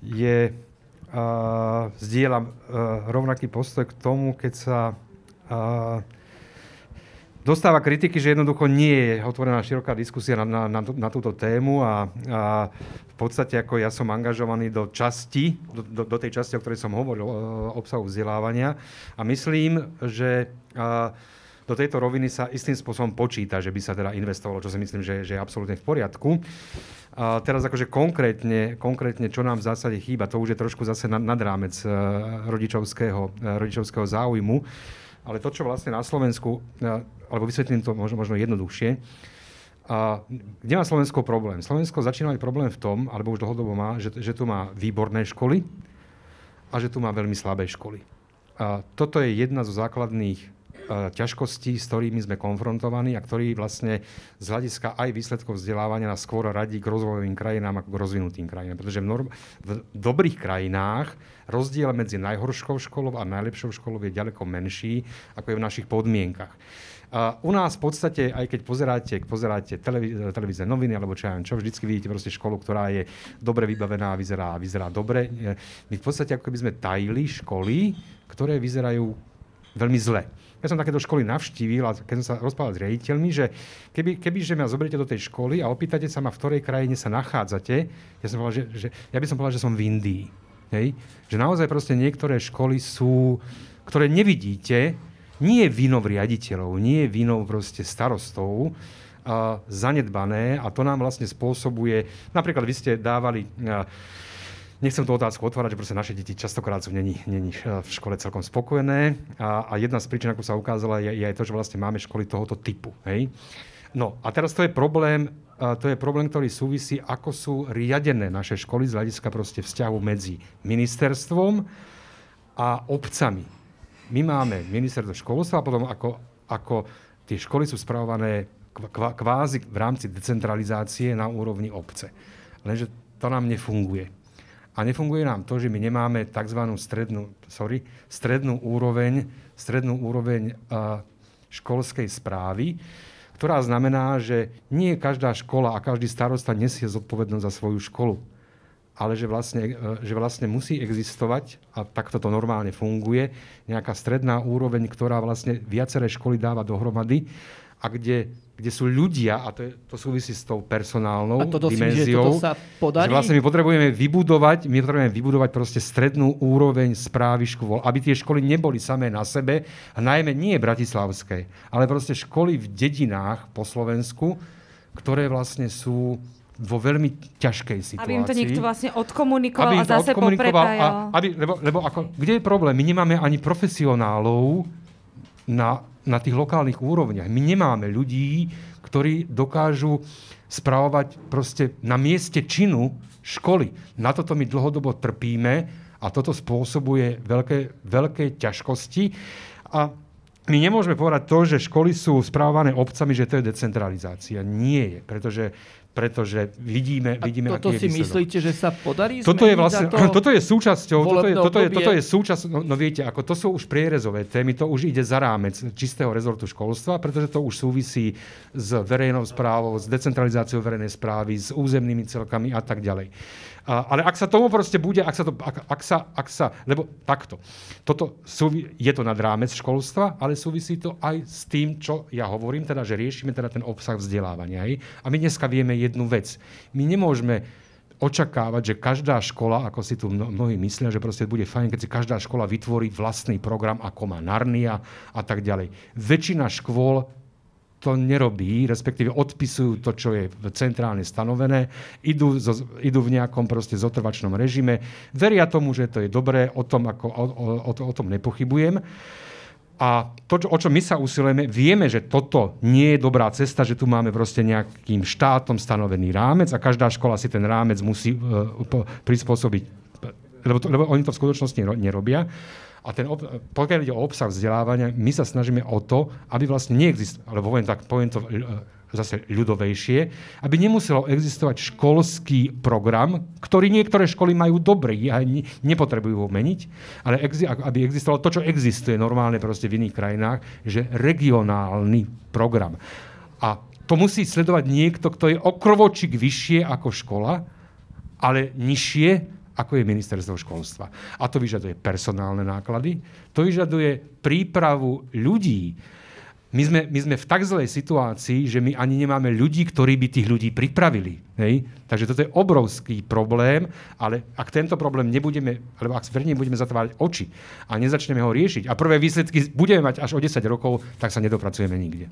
je, uh, zdieľam uh, rovnaký postoj k tomu, keď sa uh, dostáva kritiky, že jednoducho nie je otvorená široká diskusia na, na, na, na túto tému a, a v podstate ako ja som angažovaný do časti, do, do, do tej časti, o ktorej som hovoril, obsahu vzdelávania a myslím, že a, do tejto roviny sa istým spôsobom počíta, že by sa teda investovalo, čo si myslím, že, že je absolútne v poriadku. A teraz akože konkrétne, konkrétne, čo nám v zásade chýba, to už je trošku zase nad, nad rámec uh, rodičovského, uh, rodičovského záujmu, ale to, čo vlastne na Slovensku, uh, alebo vysvetlím to možno, možno jednoduchšie, a kde má Slovensko problém? Slovensko začína mať problém v tom, alebo už dlhodobo má, že, že tu má výborné školy a že tu má veľmi slabé školy. A toto je jedna zo základných ťažkostí, s ktorými sme konfrontovaní a ktorý vlastne z hľadiska aj výsledkov vzdelávania nás skôr radí k rozvojovým krajinám ako k rozvinutým krajinám. Pretože v, norm- v dobrých krajinách rozdiel medzi najhoršou školou a najlepšou školou je ďaleko menší, ako je v našich podmienkach. U nás v podstate, aj keď pozeráte, pozeráte televí- televízne noviny, alebo čo ja viem, čo, vždycky vidíte proste školu, ktorá je dobre vybavená a vyzerá, vyzerá dobre. My v podstate ako keby sme tajili školy, ktoré vyzerajú veľmi zle. Ja som takéto školy navštívil a keď som sa rozprával s riaditeľmi, že keby, keby že ma zoberiete do tej školy a opýtate sa ma, v ktorej krajine sa nachádzate, ja, som povedal, že, že, ja by som povedal, že som v Indii. Hej? Že naozaj proste niektoré školy sú, ktoré nevidíte, nie je vinou riaditeľov, nie je vinou proste starostov, zanedbané a to nám vlastne spôsobuje, napríklad vy ste dávali Nechcem tú otázku otvárať, že naše deti častokrát sú není, není v škole celkom spokojné. A, a jedna z príčin, ako sa ukázala, je, je aj to, že vlastne máme školy tohoto typu. Hej? No a teraz to je problém, to je problém, ktorý súvisí, ako sú riadené naše školy z hľadiska proste vzťahu medzi ministerstvom a obcami. My máme ministerstvo školstva a potom ako, ako tie školy sú spravované kvázi v rámci decentralizácie na úrovni obce. Lenže to nám nefunguje. A nefunguje nám to, že my nemáme tzv. strednú, sorry, strednú úroveň, strednú úroveň školskej správy, ktorá znamená, že nie každá škola a každý starosta nesie zodpovednosť za svoju školu. Ale že vlastne, že vlastne musí existovať, a takto to normálne funguje, nejaká stredná úroveň, ktorá vlastne viaceré školy dáva dohromady a kde kde sú ľudia, a to, je, to súvisí s tou personálnou a toto dimenziou, si, že, sa podarí? že vlastne my potrebujeme vybudovať, my potrebujeme vybudovať proste strednú úroveň správy škôl, aby tie školy neboli samé na sebe, a najmä nie bratislavské, ale proste školy v dedinách po Slovensku, ktoré vlastne sú vo veľmi ťažkej situácii. Aby im to niekto vlastne odkomunikoval aby a zase odkomunikoval a, aby, lebo, lebo ako, kde je problém? My nemáme ani profesionálov na na tých lokálnych úrovniach. My nemáme ľudí, ktorí dokážu spravovať proste na mieste činu školy. Na toto my dlhodobo trpíme a toto spôsobuje veľké, veľké ťažkosti. A my nemôžeme povedať to, že školy sú správované obcami, že to je decentralizácia. Nie je, pretože pretože vidíme, vidíme A toto si výsledok. myslíte, že sa podarí toto je vlastne, to toto je súčasťou, toto je, toto, je, toto je súčasť, no, no viete, ako to sú už prierezové témy, to už ide za rámec čistého rezortu školstva, pretože to už súvisí s verejnou správou, s decentralizáciou verejnej správy, s územnými celkami a tak ďalej. Ale ak sa tomu proste bude, ak sa to, ak, ak sa, ak sa, lebo takto, toto súvi, je to nad rámec školstva, ale súvisí to aj s tým, čo ja hovorím, teda, že riešime teda ten obsah vzdelávania. Hej? A my dneska vieme jednu vec. My nemôžeme očakávať, že každá škola, ako si tu mnohí myslia, že proste bude fajn, keď si každá škola vytvorí vlastný program, ako má Narnia a tak ďalej. Väčšina škôl to nerobí, respektíve odpisujú to, čo je centrálne stanovené, idú, zo, idú v nejakom proste zotrvačnom režime, veria tomu, že to je dobré, o tom, ako, o, o, o, tom nepochybujem. A to, o čo my sa usilujeme, vieme, že toto nie je dobrá cesta, že tu máme proste nejakým štátom stanovený rámec a každá škola si ten rámec musí uh, prispôsobiť, lebo, to, lebo oni to v skutočnosti nerobia. A ten, pokiaľ ide o obsah vzdelávania, my sa snažíme o to, aby vlastne neexistoval, alebo poviem, tak, poviem to zase ľudovejšie, aby nemuselo existovať školský program, ktorý niektoré školy majú dobrý a nepotrebujú ho meniť, ale aby existovalo to, čo existuje normálne proste v iných krajinách, že regionálny program. A to musí sledovať niekto, kto je okrovočík vyššie ako škola, ale nižšie ako je ministerstvo školstva. A to vyžaduje personálne náklady, to vyžaduje prípravu ľudí, my sme, my sme v tak zlej situácii, že my ani nemáme ľudí, ktorí by tých ľudí pripravili. Hej? Takže toto je obrovský problém, ale ak tento problém nebudeme, alebo ak verejne budeme zatvárať oči a nezačneme ho riešiť a prvé výsledky budeme mať až o 10 rokov, tak sa nedopracujeme nikde.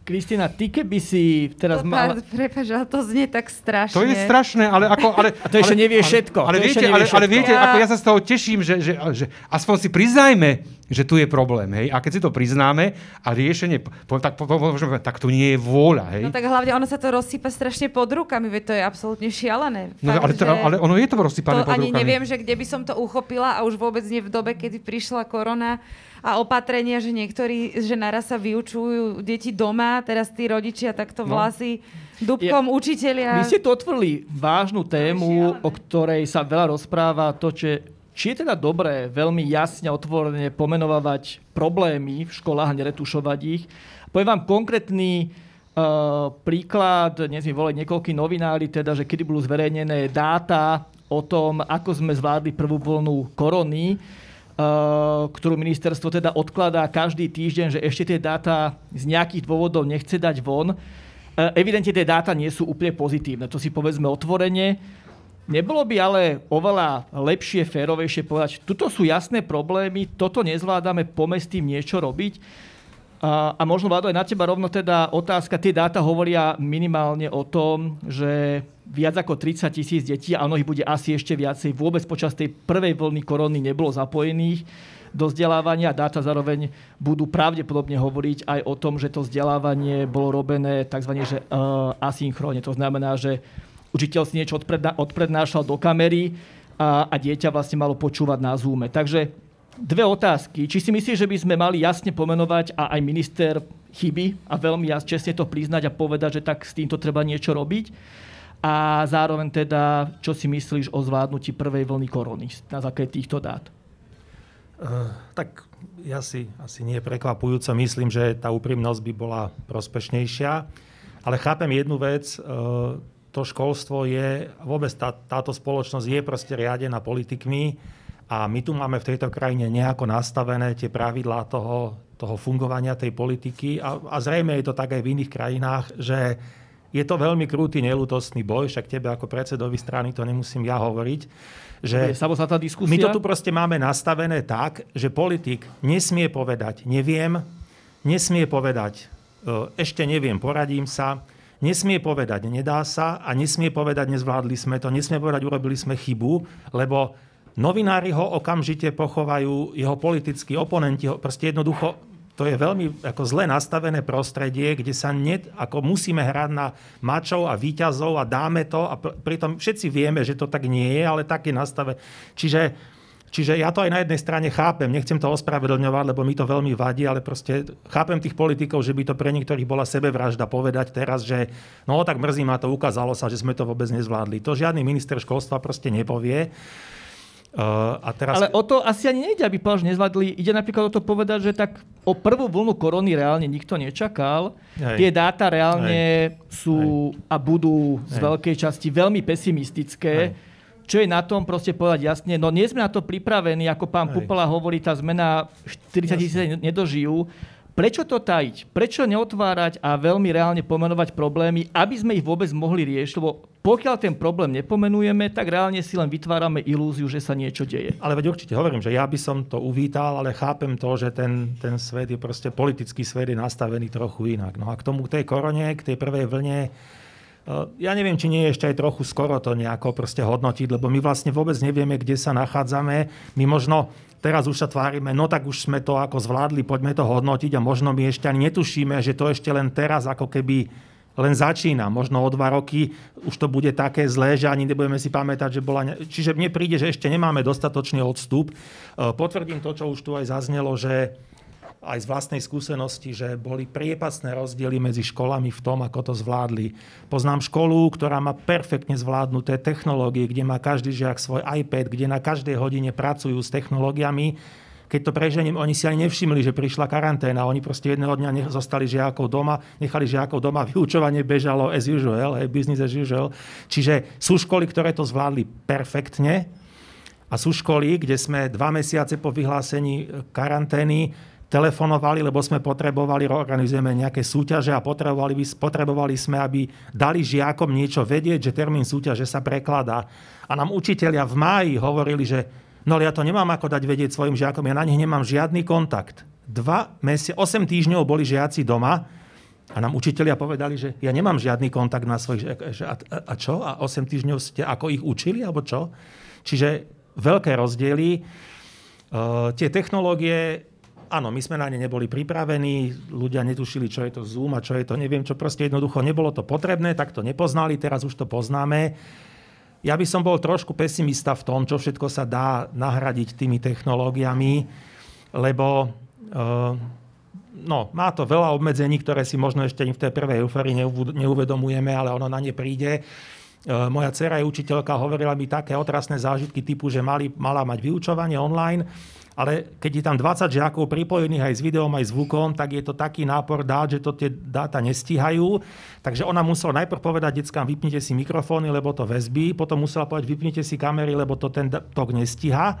Kristina, ty keby si teraz mala... Prepač, ale to znie tak strašne. To je strašné, ale ako... Ale, (laughs) a to ešte nevie všetko. Ale, ale, viete, ale, ale viete, ako ja sa z toho teším, že, že, že aspoň si priznajme, že tu je problém. Hej? A keď si to priznáme a riešenie, tak, po, po, po, tak tu nie je vôľa. Hej? No tak hlavne ono sa to rozsýpa strašne pod rukami, veď to je absolútne šialené. No, ale, to, ale ono je to rozsýpané to pod ani rukami. neviem, že kde by som to uchopila a už vôbec nie v dobe, kedy prišla korona a opatrenia, že niektorí, že naraz sa vyučujú deti doma, teraz tí rodičia takto no. vlasy dubkom ja, učiteľia. Vy ste tu otvorili vážnu tému, o ktorej sa veľa rozpráva, to, či, či je teda dobré veľmi jasne, otvorene pomenovať problémy v školách a neretušovať ich. Poviem vám konkrétny uh, príklad, dnes mi volali niekoľkí novinári, teda, že kedy budú zverejnené dáta o tom, ako sme zvládli prvú vlnu korony, ktorú ministerstvo teda odkladá každý týždeň, že ešte tie dáta z nejakých dôvodov nechce dať von. Eh, evidentne tie dáta nie sú úplne pozitívne, to si povedzme otvorene. Nebolo by ale oveľa lepšie, férovejšie povedať, tuto sú jasné problémy, toto nezvládame, poďme s tým niečo robiť. A, a možno, Vlado, aj na teba rovno teda otázka. Tie dáta hovoria minimálne o tom, že viac ako 30 tisíc detí, a mnohých bude asi ešte viacej, vôbec počas tej prvej vlny korony nebolo zapojených do vzdelávania. Dáta zároveň budú pravdepodobne hovoriť aj o tom, že to vzdelávanie bolo robené tzv. Že, uh, asynchrónne. To znamená, že učiteľ si niečo odpredna- odprednášal do kamery a, a dieťa vlastne malo počúvať na Zoome. Takže dve otázky. Či si myslíš, že by sme mali jasne pomenovať a aj minister chyby a veľmi čestne to priznať a povedať, že tak s týmto treba niečo robiť? a zároveň teda, čo si myslíš o zvládnutí prvej vlny korony na základe týchto dát? Uh, tak ja si asi nie prekvapujúco myslím, že tá úprimnosť by bola prospešnejšia, ale chápem jednu vec, uh, to školstvo je, vôbec tá, táto spoločnosť je proste riadená politikmi a my tu máme v tejto krajine nejako nastavené tie pravidlá toho, toho fungovania tej politiky. A, a zrejme je to tak aj v iných krajinách, že je to veľmi krúty, nelutostný boj, však tebe ako predsedovi strany to nemusím ja hovoriť, že my to tu proste máme nastavené tak, že politik nesmie povedať neviem, nesmie povedať e, ešte neviem, poradím sa, nesmie povedať nedá sa a nesmie povedať nezvládli sme to, nesmie povedať urobili sme chybu, lebo novinári ho okamžite pochovajú, jeho politickí oponenti ho proste jednoducho to je veľmi ako zle nastavené prostredie, kde sa ne, ako musíme hrať na mačov a výťazov a dáme to a pr- pritom všetci vieme, že to tak nie je, ale tak je nastavené. Čiže, čiže ja to aj na jednej strane chápem, nechcem to ospravedlňovať, lebo mi to veľmi vadí, ale proste chápem tých politikov, že by to pre niektorých bola sebevražda povedať teraz, že no tak mrzí ma to, ukázalo sa, že sme to vôbec nezvládli. To žiadny minister školstva proste nepovie. Uh, a teraz... Ale o to asi ani nejde, aby že nezvládli. Ide napríklad o to povedať, že tak o prvú vlnu korony reálne nikto nečakal. Hej. Tie dáta reálne Hej. sú Hej. a budú z Hej. veľkej časti veľmi pesimistické. Hej. Čo je na tom proste povedať jasne, no nie sme na to pripravení, ako pán Hej. Pupala hovorí, tá zmena 40 tisíc nedožijú. Prečo to tajiť? Prečo neotvárať a veľmi reálne pomenovať problémy, aby sme ich vôbec mohli riešiť? Lebo pokiaľ ten problém nepomenujeme, tak reálne si len vytvárame ilúziu, že sa niečo deje. Ale veď určite hovorím, že ja by som to uvítal, ale chápem to, že ten, ten svet je proste, politický svet je nastavený trochu inak. No a k tomu, k tej korone, k tej prvej vlne, ja neviem, či nie je ešte aj trochu skoro to nejako proste hodnotiť, lebo my vlastne vôbec nevieme, kde sa nachádzame. My možno teraz už sa tvárime, no tak už sme to ako zvládli, poďme to hodnotiť a možno my ešte ani netušíme, že to ešte len teraz ako keby len začína. Možno o dva roky už to bude také zlé, že ani nebudeme si pamätať, že bola... Čiže mne príde, že ešte nemáme dostatočný odstup. Potvrdím to, čo už tu aj zaznelo, že aj z vlastnej skúsenosti, že boli priepasné rozdiely medzi školami v tom, ako to zvládli. Poznám školu, ktorá má perfektne zvládnuté technológie, kde má každý žiak svoj iPad, kde na každej hodine pracujú s technológiami. Keď to prežením, oni si ani nevšimli, že prišla karanténa. Oni proste jedného dňa zostali žiakov doma, nechali žiakov doma, (laughs) vyučovanie bežalo as usual, hey, business as usual. Čiže sú školy, ktoré to zvládli perfektne, a sú školy, kde sme dva mesiace po vyhlásení karantény telefonovali, lebo sme potrebovali, organizujeme nejaké súťaže a potrebovali, potrebovali sme, aby dali žiakom niečo vedieť, že termín súťaže sa prekladá. A nám učitelia v máji hovorili, že no ale ja to nemám ako dať vedieť svojim žiakom, ja na nich nemám žiadny kontakt. Dva mesiace, 8 týždňov boli žiaci doma a nám učitelia povedali, že ja nemám žiadny kontakt na svojich... Že a, a čo? A 8 týždňov ste ako ich učili, alebo čo? Čiže veľké rozdiely. Uh, tie technológie Áno, my sme na ne neboli pripravení, ľudia netušili, čo je to Zoom a čo je to, neviem čo, proste jednoducho nebolo to potrebné, tak to nepoznali, teraz už to poznáme. Ja by som bol trošku pesimista v tom, čo všetko sa dá nahradiť tými technológiami, lebo uh, no, má to veľa obmedzení, ktoré si možno ešte v tej prvej euforii neuvedomujeme, ale ono na ne príde. Uh, moja dcera je učiteľka, hovorila mi také otrasné zážitky typu, že mali, mala mať vyučovanie online ale keď je tam 20 žiakov pripojených aj s videom, aj zvukom, tak je to taký nápor dát, že to tie dáta nestíhajú. Takže ona musela najprv povedať deckám, vypnite si mikrofóny, lebo to väzby, potom musela povedať, vypnite si kamery, lebo to ten tok nestíha.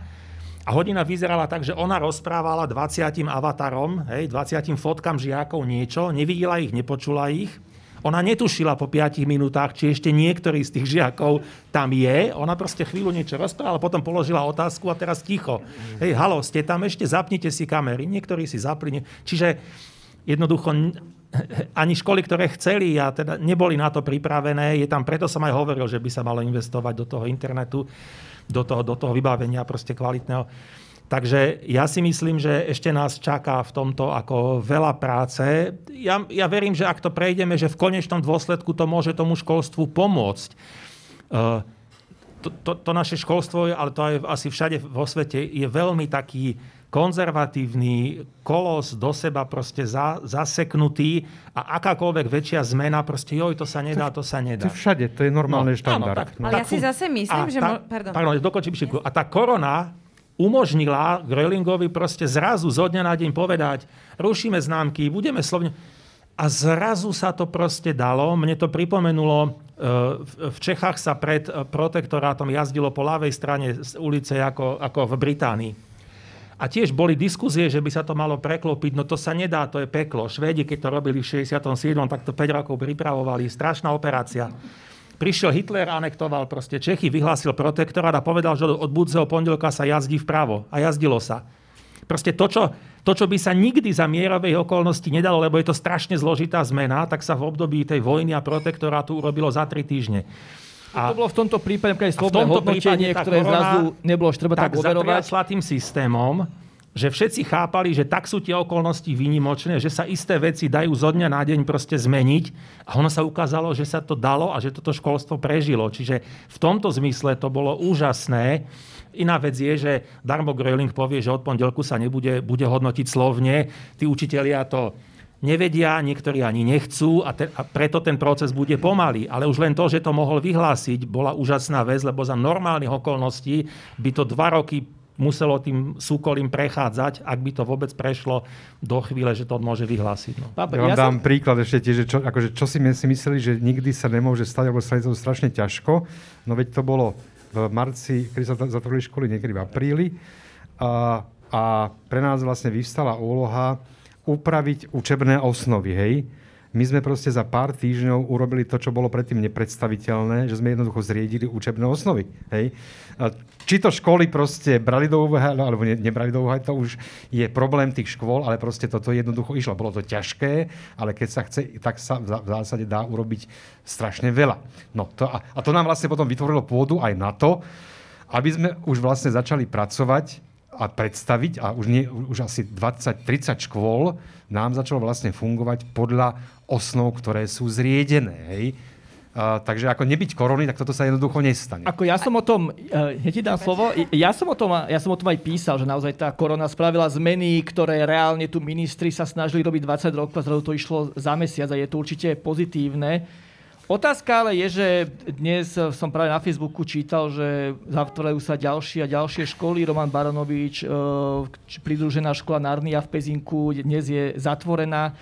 A hodina vyzerala tak, že ona rozprávala 20 avatarom, hej, 20 fotkám žiakov niečo, nevidela ich, nepočula ich ona netušila po 5 minútach, či ešte niektorý z tých žiakov tam je. Ona proste chvíľu niečo rozprávala, potom položila otázku a teraz ticho. Hej, halo, ste tam ešte? Zapnite si kamery. Niektorí si zapli. Čiže jednoducho ani školy, ktoré chceli a teda neboli na to pripravené. Je tam, preto som aj hovoril, že by sa malo investovať do toho internetu, do toho, do toho vybavenia proste kvalitného. Takže ja si myslím, že ešte nás čaká v tomto ako veľa práce. Ja, ja verím, že ak to prejdeme, že v konečnom dôsledku to môže tomu školstvu pomôcť. Uh, to, to, to naše školstvo, ale to aj asi všade vo svete, je veľmi taký konzervatívny, kolos do seba proste za, zaseknutý a akákoľvek väčšia zmena, proste joj, to sa nedá, to sa nedá. To všade, to je normálny no, štandard. Áno, tak, no. Ale ja si zase myslím, a že... Tá, mo- pardon. pardon dokončím, a tá korona umožnila Grölingovi proste zrazu zo dňa na deň povedať, rušíme známky, budeme slovne... A zrazu sa to proste dalo. Mne to pripomenulo, e, v Čechách sa pred protektorátom jazdilo po ľavej strane z ulice ako, ako v Británii. A tiež boli diskuzie, že by sa to malo preklopiť, no to sa nedá, to je peklo. Švédi, keď to robili v 67., tak to 5 rokov pripravovali. Strašná operácia. Prišiel Hitler, anektoval proste Čechy, vyhlásil protektorát a povedal, že od budúceho pondelka sa jazdí vpravo. A jazdilo sa. Proste to čo, to, čo by sa nikdy za mierovej okolnosti nedalo, lebo je to strašne zložitá zmena, tak sa v období tej vojny a protektorátu urobilo za tri týždne. A to bolo v tomto prípade aj slobodné hodnotenie, ktoré korona, zrazu nebolo treba tak, tak overovať. tým systémom, že všetci chápali, že tak sú tie okolnosti výnimočné, že sa isté veci dajú zo dňa na deň proste zmeniť a ono sa ukázalo, že sa to dalo a že toto školstvo prežilo. Čiže v tomto zmysle to bolo úžasné. Iná vec je, že Darmo Gröling povie, že od pondelku sa nebude bude hodnotiť slovne. Tí učitelia to nevedia, niektorí ani nechcú a, te, a preto ten proces bude pomalý. Ale už len to, že to mohol vyhlásiť, bola úžasná vec, lebo za normálnych okolností by to dva roky muselo tým súkolím prechádzať, ak by to vôbec prešlo do chvíle, že to môže vyhlásiť. No. Ja vám ja dám som... príklad ešte tiež, že čo, akože, čo si si mysleli, že nikdy sa nemôže stať, alebo stane to strašne ťažko. No veď to bolo v marci, keď sa zatvorili školy, niekedy v apríli. A, a pre nás vlastne vyvstala úloha upraviť učebné osnovy, hej? My sme proste za pár týždňov urobili to, čo bolo predtým nepredstaviteľné, že sme jednoducho zriedili učebné osnovy. Hej? Či to školy proste brali do úvahy, alebo ne, nebrali do úvahy, to už je problém tých škôl, ale proste toto jednoducho išlo. Bolo to ťažké, ale keď sa chce, tak sa v zásade dá urobiť strašne veľa. No to, a, a to nám vlastne potom vytvorilo pôdu aj na to, aby sme už vlastne začali pracovať a predstaviť, a už, nie, už asi 20-30 škôl nám začalo vlastne fungovať podľa osnov, ktoré sú zriedené. Hej? Uh, takže ako nebyť korony, tak toto sa jednoducho nestane. Ako ja som o tom, uh, hneď ti dám slovo, ja som, o tom, ja som o tom aj písal, že naozaj tá korona spravila zmeny, ktoré reálne tu ministri sa snažili robiť 20 rokov a zrazu to išlo za mesiac a je to určite pozitívne. Otázka ale je, že dnes som práve na Facebooku čítal, že zatvárajú sa ďalšie a ďalšie školy. Roman Baranovič, pridružená škola Narnia v Pezinku, dnes je zatvorená.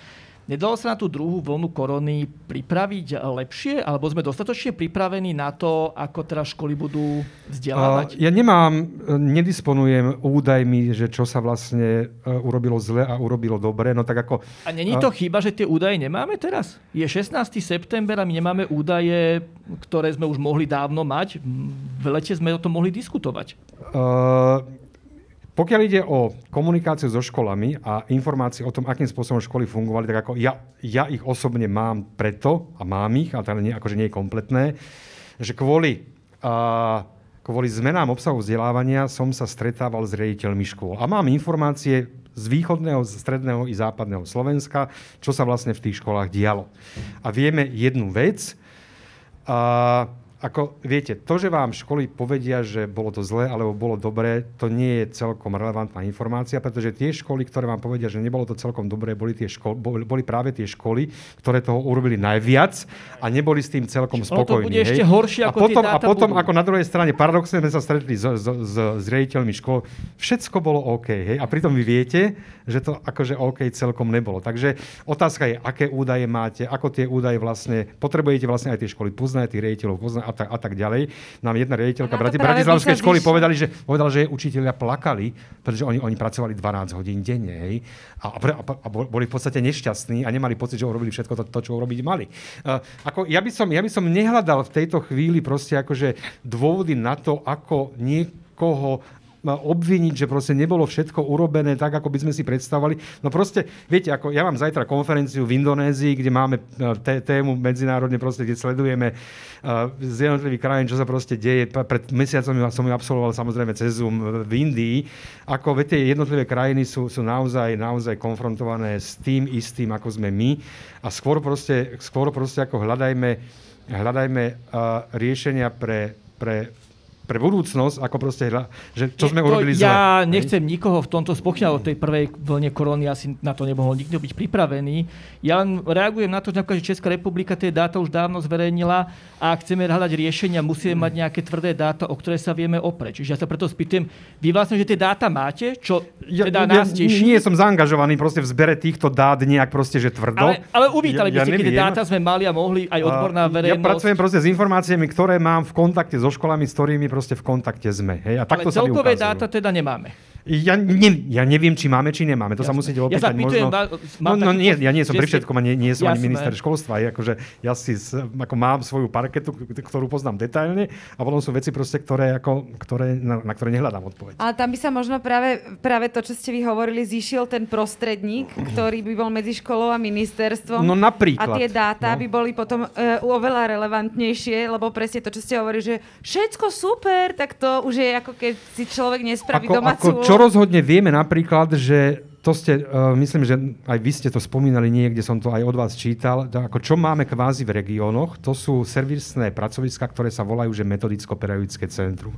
Nedalo sa na tú druhú vlnu korony pripraviť lepšie? Alebo sme dostatočne pripravení na to, ako teraz školy budú vzdelávať? Ja nemám, nedisponujem údajmi, že čo sa vlastne e, urobilo zle a urobilo dobre. No tak ako... A není to chyba, že tie údaje nemáme teraz? Je 16. september a my nemáme údaje, ktoré sme už mohli dávno mať. V lete sme o tom mohli diskutovať. Uh, pokiaľ ide o komunikáciu so školami a informácie o tom, akým spôsobom školy fungovali, tak ako ja, ja ich osobne mám preto, a mám ich, ale teda nie, akože nie je kompletné, že kvôli, a, kvôli zmenám obsahu vzdelávania som sa stretával s riaditeľmi škôl. A mám informácie z východného, stredného i západného Slovenska, čo sa vlastne v tých školách dialo. A vieme jednu vec, a, ako viete, to, že vám školy povedia, že bolo to zlé alebo bolo dobré, to nie je celkom relevantná informácia, pretože tie školy, ktoré vám povedia, že nebolo to celkom dobré, boli, tie školy, boli práve tie školy, ktoré toho urobili najviac a neboli s tým celkom spokojní. to bude hej. ešte horšie, ako a potom, A potom, budú. ako na druhej strane, paradoxne sme sa stretli s, s, s, s riaditeľmi škôl, všetko bolo OK, hej, a pritom vy viete, že to akože OK celkom nebolo. Takže otázka je, aké údaje máte, ako tie údaje vlastne, potrebujete vlastne aj tie školy poznať, tých riaditeľov poznať a tak, a tak ďalej. Nám jedna riaditeľka Bratislavskej školy povedali, že, povedala, že učiteľia plakali, pretože oni, oni pracovali 12 hodín denne. Hej? A, a, a, boli v podstate nešťastní a nemali pocit, že urobili všetko to, to čo urobiť mali. Uh, ako, ja, by som, ja by som nehľadal v tejto chvíli proste akože dôvody na to, ako niekoho obviniť, že proste nebolo všetko urobené tak, ako by sme si predstavovali. No proste, viete, ako ja mám zajtra konferenciu v Indonézii, kde máme e, tému medzinárodne, proste, kde sledujeme uh, z jednotlivých krajín, čo sa proste deje. Pred mesiacom som ju absolvoval samozrejme cez Zoom v Indii. Ako, viete, jednotlivé krajiny sú, sú naozaj, naozaj konfrontované s tým istým, ako sme my. A skôr proste, skôr proste ako hľadajme, hľadajme uh, riešenia pre, pre pre budúcnosť, ako proste, že čo sme urobili zle. Ja nechcem nikoho v tomto spochňať od tej prvej vlne korony, asi na to nemohol nikto byť pripravený. Ja len reagujem na to, že Česká republika tie dáta už dávno zverejnila a ak chceme hľadať riešenia, musíme mať nejaké tvrdé dáta, o ktoré sa vieme opreť. Čiže ja sa preto spýtujem, vy vlastne, že tie dáta máte, čo ja, teda ja, nás teší? Nie som zaangažovaný proste v zbere týchto dát nejak proste, že tvrdo. Ale, ale uvítali ja, by ste, ja keď dáta sme mali a mohli aj odborná verejnosť. Ja pracujem proste s informáciami, ktoré mám v kontakte so školami, s ktorými proste v kontakte sme. Hej? A takto Ale celkové dáta teda nemáme. Ja, ne, ja neviem, či máme, či nemáme. To Jasne. sa musíte opýtať. Ja sa pýtujem, možno... no, no, nie, ja nie som pri všetkom a nie, nie som Jasne. ani minister školstva. Je, akože, ja si ako mám svoju parketu, ktorú poznám detailne a potom sú veci, proste, ktoré, ako, ktoré, na, na ktoré nehľadám odpoveď. Ale tam by sa možno práve, práve to, čo ste vy hovorili, zišiel ten prostredník, ktorý by bol medzi školou a ministerstvom. No napríklad. A tie dáta no. by boli potom uh, oveľa relevantnejšie, lebo presne to, čo ste hovorili, že všetko super, tak to už je ako keď si človek nespraví ako, domácu ako, čo rozhodne vieme napríklad, že to ste, uh, myslím, že aj vy ste to spomínali niekde, som to aj od vás čítal, ako čo máme kvázi v regiónoch, to sú servisné pracoviska, ktoré sa volajú, že metodicko-pedagogické centrum.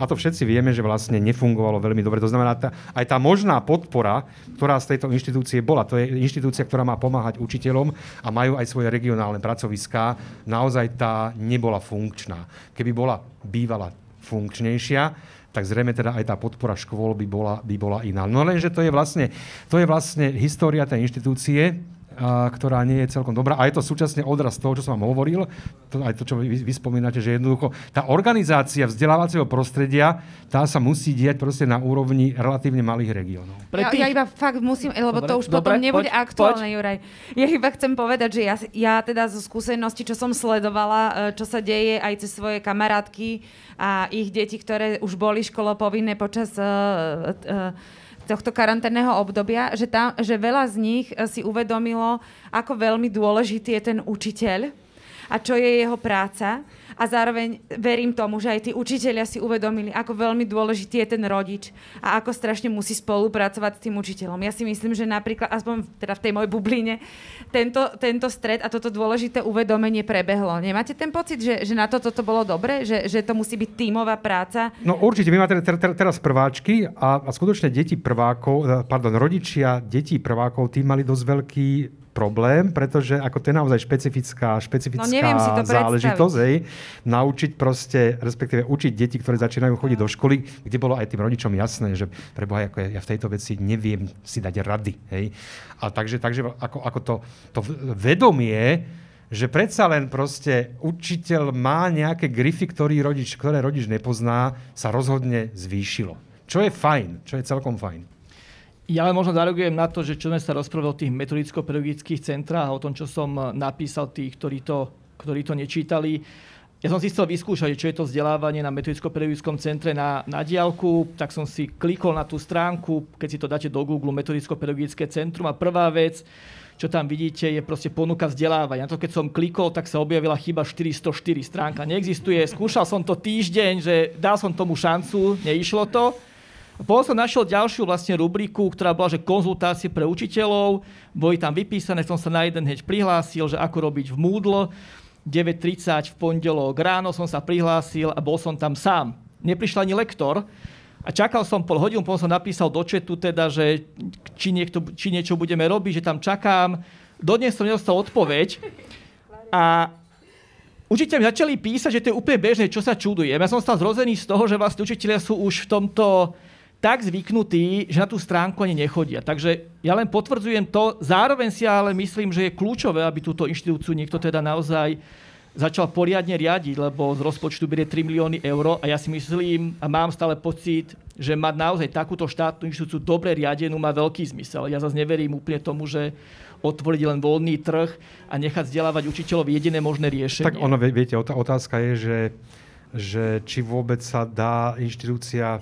A to všetci vieme, že vlastne nefungovalo veľmi dobre. To znamená, tá, aj tá možná podpora, ktorá z tejto inštitúcie bola, to je inštitúcia, ktorá má pomáhať učiteľom a majú aj svoje regionálne pracoviská, naozaj tá nebola funkčná. Keby bola bývala funkčnejšia, tak zrejme teda aj tá podpora škôl by bola, by bola iná. No lenže to je vlastne, to je vlastne história tej inštitúcie, a, ktorá nie je celkom dobrá. A je to súčasne odraz toho, čo som vám hovoril, to, aj to, čo vy, vy spomínate, že jednoducho tá organizácia vzdelávacieho prostredia, tá sa musí diať proste na úrovni relatívne malých regiónov. Ja, ja iba fakt musím, lebo dobre, to už dobre, potom nebude poď, aktuálne, poď. Juraj. Ja iba chcem povedať, že ja, ja teda zo skúsenosti, čo som sledovala, e, čo sa deje aj cez svoje kamarátky a ich deti, ktoré už boli školopovinné počas uh, uh, tohto karanténneho obdobia, že, tam, že veľa z nich eh, si uvedomilo, ako veľmi dôležitý je ten učiteľ a čo je jeho práca a zároveň verím tomu, že aj tí učiteľia si uvedomili, ako veľmi dôležitý je ten rodič a ako strašne musí spolupracovať s tým učiteľom. Ja si myslím, že napríklad, aspoň teda v tej mojej bubline, tento, tento stred a toto dôležité uvedomenie prebehlo. Nemáte ten pocit, že, že na to toto bolo dobre? Že, že to musí byť tímová práca? No určite. My máme ter, ter, teraz prváčky a, a skutočne deti prvákov, eh, pardon, rodičia detí prvákov, tí mali dosť veľký problém, pretože ako to je naozaj špecifická, špecifická no, záležitosť, hej, naučiť proste, respektíve učiť deti, ktoré začínajú chodiť do školy, kde bolo aj tým rodičom jasné, že preboha, ako ja, ja v tejto veci neviem si dať rady. Hej. A takže, takže ako, ako to, to vedomie, že predsa len proste učiteľ má nejaké grify, ktorý rodič, ktoré rodič nepozná, sa rozhodne zvýšilo. Čo je fajn, čo je celkom fajn. Ja len možno zareagujem na to, že čo sme sa rozprávali o tých metodicko-pedagogických centrách a o tom, čo som napísal tých, ktorí to, ktorí to nečítali. Ja som si chcel vyskúšať, čo je to vzdelávanie na metodicko-pedagogickom centre na, na diálku, tak som si klikol na tú stránku, keď si to dáte do Google metodicko-pedagogické centrum a prvá vec, čo tam vidíte, je proste ponuka vzdelávania. Na to, keď som klikol, tak sa objavila chyba 404. Stránka neexistuje. Skúšal som to týždeň, že dal som tomu šancu, neišlo to. Potom som našiel ďalšiu vlastne rubriku, ktorá bola, že konzultácie pre učiteľov. Boli tam vypísané, som sa na jeden hneď prihlásil, že ako robiť v Moodle. 9.30 v pondelok ráno som sa prihlásil a bol som tam sám. Neprišiel ani lektor, a čakal som pol hodinu, potom som napísal do četu teda, že či, niekto, či niečo budeme robiť, že tam čakám. Dodnes som nedostal odpoveď. A učiteľ mi začali písať, že to je úplne bežné, čo sa čudujem. Ja som stal zrozený z toho, že vlastne učiteľia sú už v tomto tak zvyknutí, že na tú stránku ani nechodia. Takže ja len potvrdzujem to. Zároveň si ale myslím, že je kľúčové, aby túto inštitúciu niekto teda naozaj začal poriadne riadiť, lebo z rozpočtu berie 3 milióny eur a ja si myslím a mám stále pocit, že mať naozaj takúto štátnu inštitúciu dobre riadenú má veľký zmysel. Ja zase neverím úplne tomu, že otvoriť len voľný trh a nechať vzdelávať učiteľov jediné možné riešenie. Tak ono, viete, otázka je, že, že či vôbec sa dá inštitúcia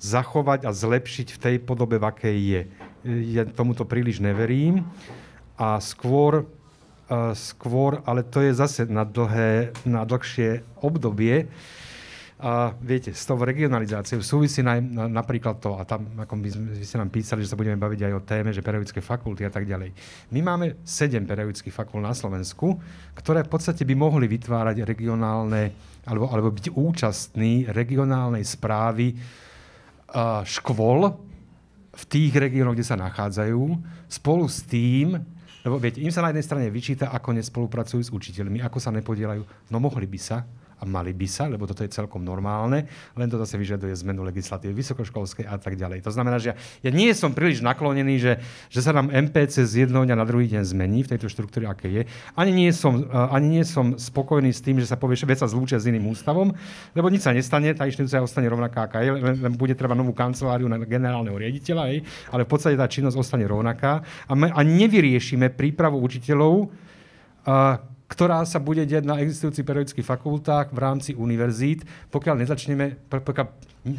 zachovať a zlepšiť v tej podobe, v akej je. Ja tomuto príliš neverím a skôr, skôr ale to je zase na, dlhé, na dlhšie obdobie, a viete, s tou regionalizáciou súvisí na, na, napríklad to, a tam, ako by, by ste nám písali, že sa budeme baviť aj o téme, že pedagogické fakulty a tak ďalej. My máme sedem pedagogických fakult na Slovensku, ktoré v podstate by mohli vytvárať regionálne, alebo, alebo byť účastní regionálnej správy škôl v tých regiónoch, kde sa nachádzajú, spolu s tým, lebo viete, im sa na jednej strane vyčíta, ako nespolupracujú s učiteľmi, ako sa nepodielajú. No mohli by sa, a mali by sa, lebo toto je celkom normálne, len to zase vyžaduje zmenu legislatívy vysokoškolskej a tak ďalej. To znamená, že ja, ja nie som príliš naklonený, že, že sa nám MPC z jedného dňa na druhý deň zmení v tejto štruktúre, aké je. Ani nie, som, ani nie som spokojný s tým, že sa povie, že vec sa zlúčia s iným ústavom, lebo nič sa nestane, tá inštitúcia ostane rovnaká, aká je, len, len bude treba novú kanceláriu na generálneho riaditeľa, hej, ale v podstate tá činnosť ostane rovnaká a, my, a nevyriešime prípravu učiteľov, a, ktorá sa bude diať na existujúcich pedagogických fakultách v rámci univerzít, pokiaľ nezačneme, pokiaľ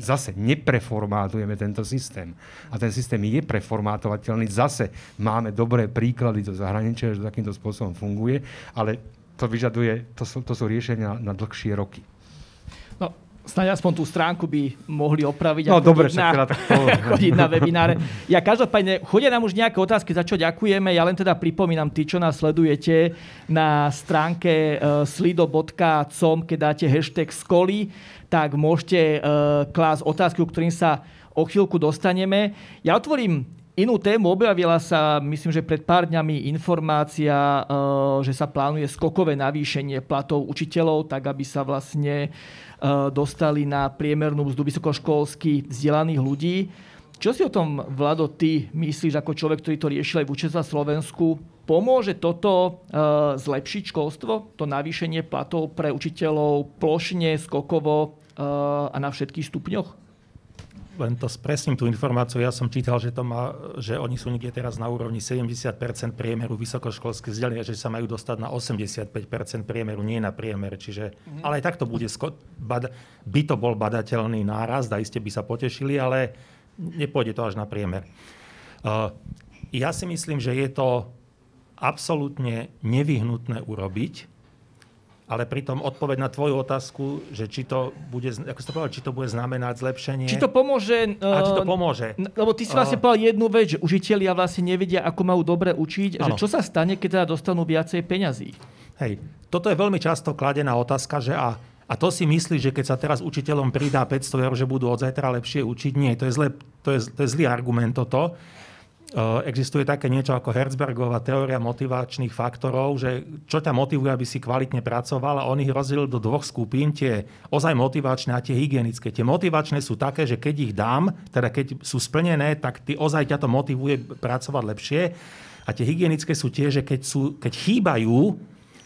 zase nepreformátujeme tento systém. A ten systém je preformátovateľný. Zase máme dobré príklady do zahraničia, že takýmto spôsobom funguje, ale to vyžaduje, to sú, to sú riešenia na dlhšie roky. Snáď aspoň tú stránku by mohli opraviť. No dobre, však teda tak to... (laughs) chodiť na webináre. Ja každopádne, chodia nám už nejaké otázky, za čo ďakujeme. Ja len teda pripomínam, tí, čo nás sledujete na stránke uh, slido.com, keď dáte hashtag skoli, tak môžete uh, klásť otázky, ktorým sa o chvíľku dostaneme. Ja otvorím inú tému. Objavila sa, myslím, že pred pár dňami informácia, uh, že sa plánuje skokové navýšenie platov učiteľov, tak aby sa vlastne dostali na priemernú mzdu vysokoškolsky vzdelaných ľudí. Čo si o tom, Vlado, ty myslíš ako človek, ktorý to riešil aj v učiteľstva Slovensku? Pomôže toto uh, zlepšiť školstvo, to navýšenie platov pre učiteľov plošne, skokovo uh, a na všetkých stupňoch? Len to spresním tú informáciu. Ja som čítal, že, to má, že oni sú niekde teraz na úrovni 70% priemeru vysokoškolských vzdelania, že sa majú dostať na 85% priemeru, nie na priemer. Čiže, mm. Ale aj tak to bude, sko- bad, by to bol badateľný náraz, da iste by sa potešili, ale nepôjde to až na priemer. Uh, ja si myslím, že je to absolútne nevyhnutné urobiť, ale pritom odpoveď na tvoju otázku, že či to bude, ako to povedal, či to bude znamenať zlepšenie. Či to pomôže. A či to eh, pomôže. Lebo ty si vlastne uh, povedal jednu vec, že užiteľia vlastne nevedia, ako majú dobre učiť, ano. že čo sa stane, keď teda dostanú viacej peňazí. Hej, toto je veľmi často kladená otázka, že a, a to si myslí, že keď sa teraz učiteľom pridá 500 eur, že budú od zajtra lepšie učiť. Nie, to je, zle, to je, to je zlý argument toto. Eh, existuje také niečo ako Herzbergová teória motivačných faktorov, že čo ťa motivuje, aby si kvalitne pracoval a on ich rozdelil do dvoch skupín, tie ozaj motivačné a tie hygienické. Tie motivačné sú také, že keď ich dám, teda keď sú splnené, tak ty ozaj ťa to motivuje pracovať lepšie. A tie hygienické sú tie, že keď, sú, keď chýbajú,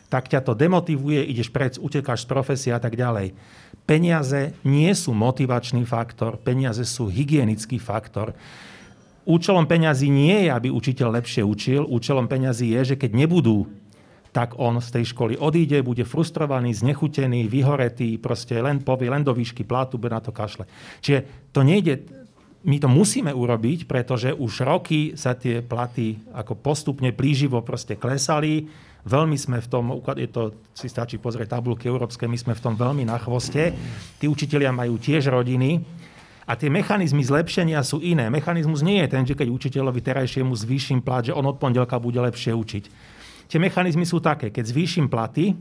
tak ťa to demotivuje, ideš preč, utekáš z profesie a tak ďalej. Peniaze nie sú motivačný faktor, peniaze sú hygienický faktor. Účelom peňazí nie je, aby učiteľ lepšie učil. Účelom peňazí je, že keď nebudú, tak on z tej školy odíde, bude frustrovaný, znechutený, vyhoretý, proste len povie, len do výšky platu, bude na to kašle. Čiže to nejde, my to musíme urobiť, pretože už roky sa tie platy ako postupne plíživo proste klesali. Veľmi sme v tom, je to, si stačí pozrieť tabulky európske, my sme v tom veľmi na chvoste. Tí učitelia majú tiež rodiny a tie mechanizmy zlepšenia sú iné. Mechanizmus nie je ten, že keď učiteľovi terajšiemu zvýšim plat, že on od pondelka bude lepšie učiť. Tie mechanizmy sú také, keď zvýšim platy,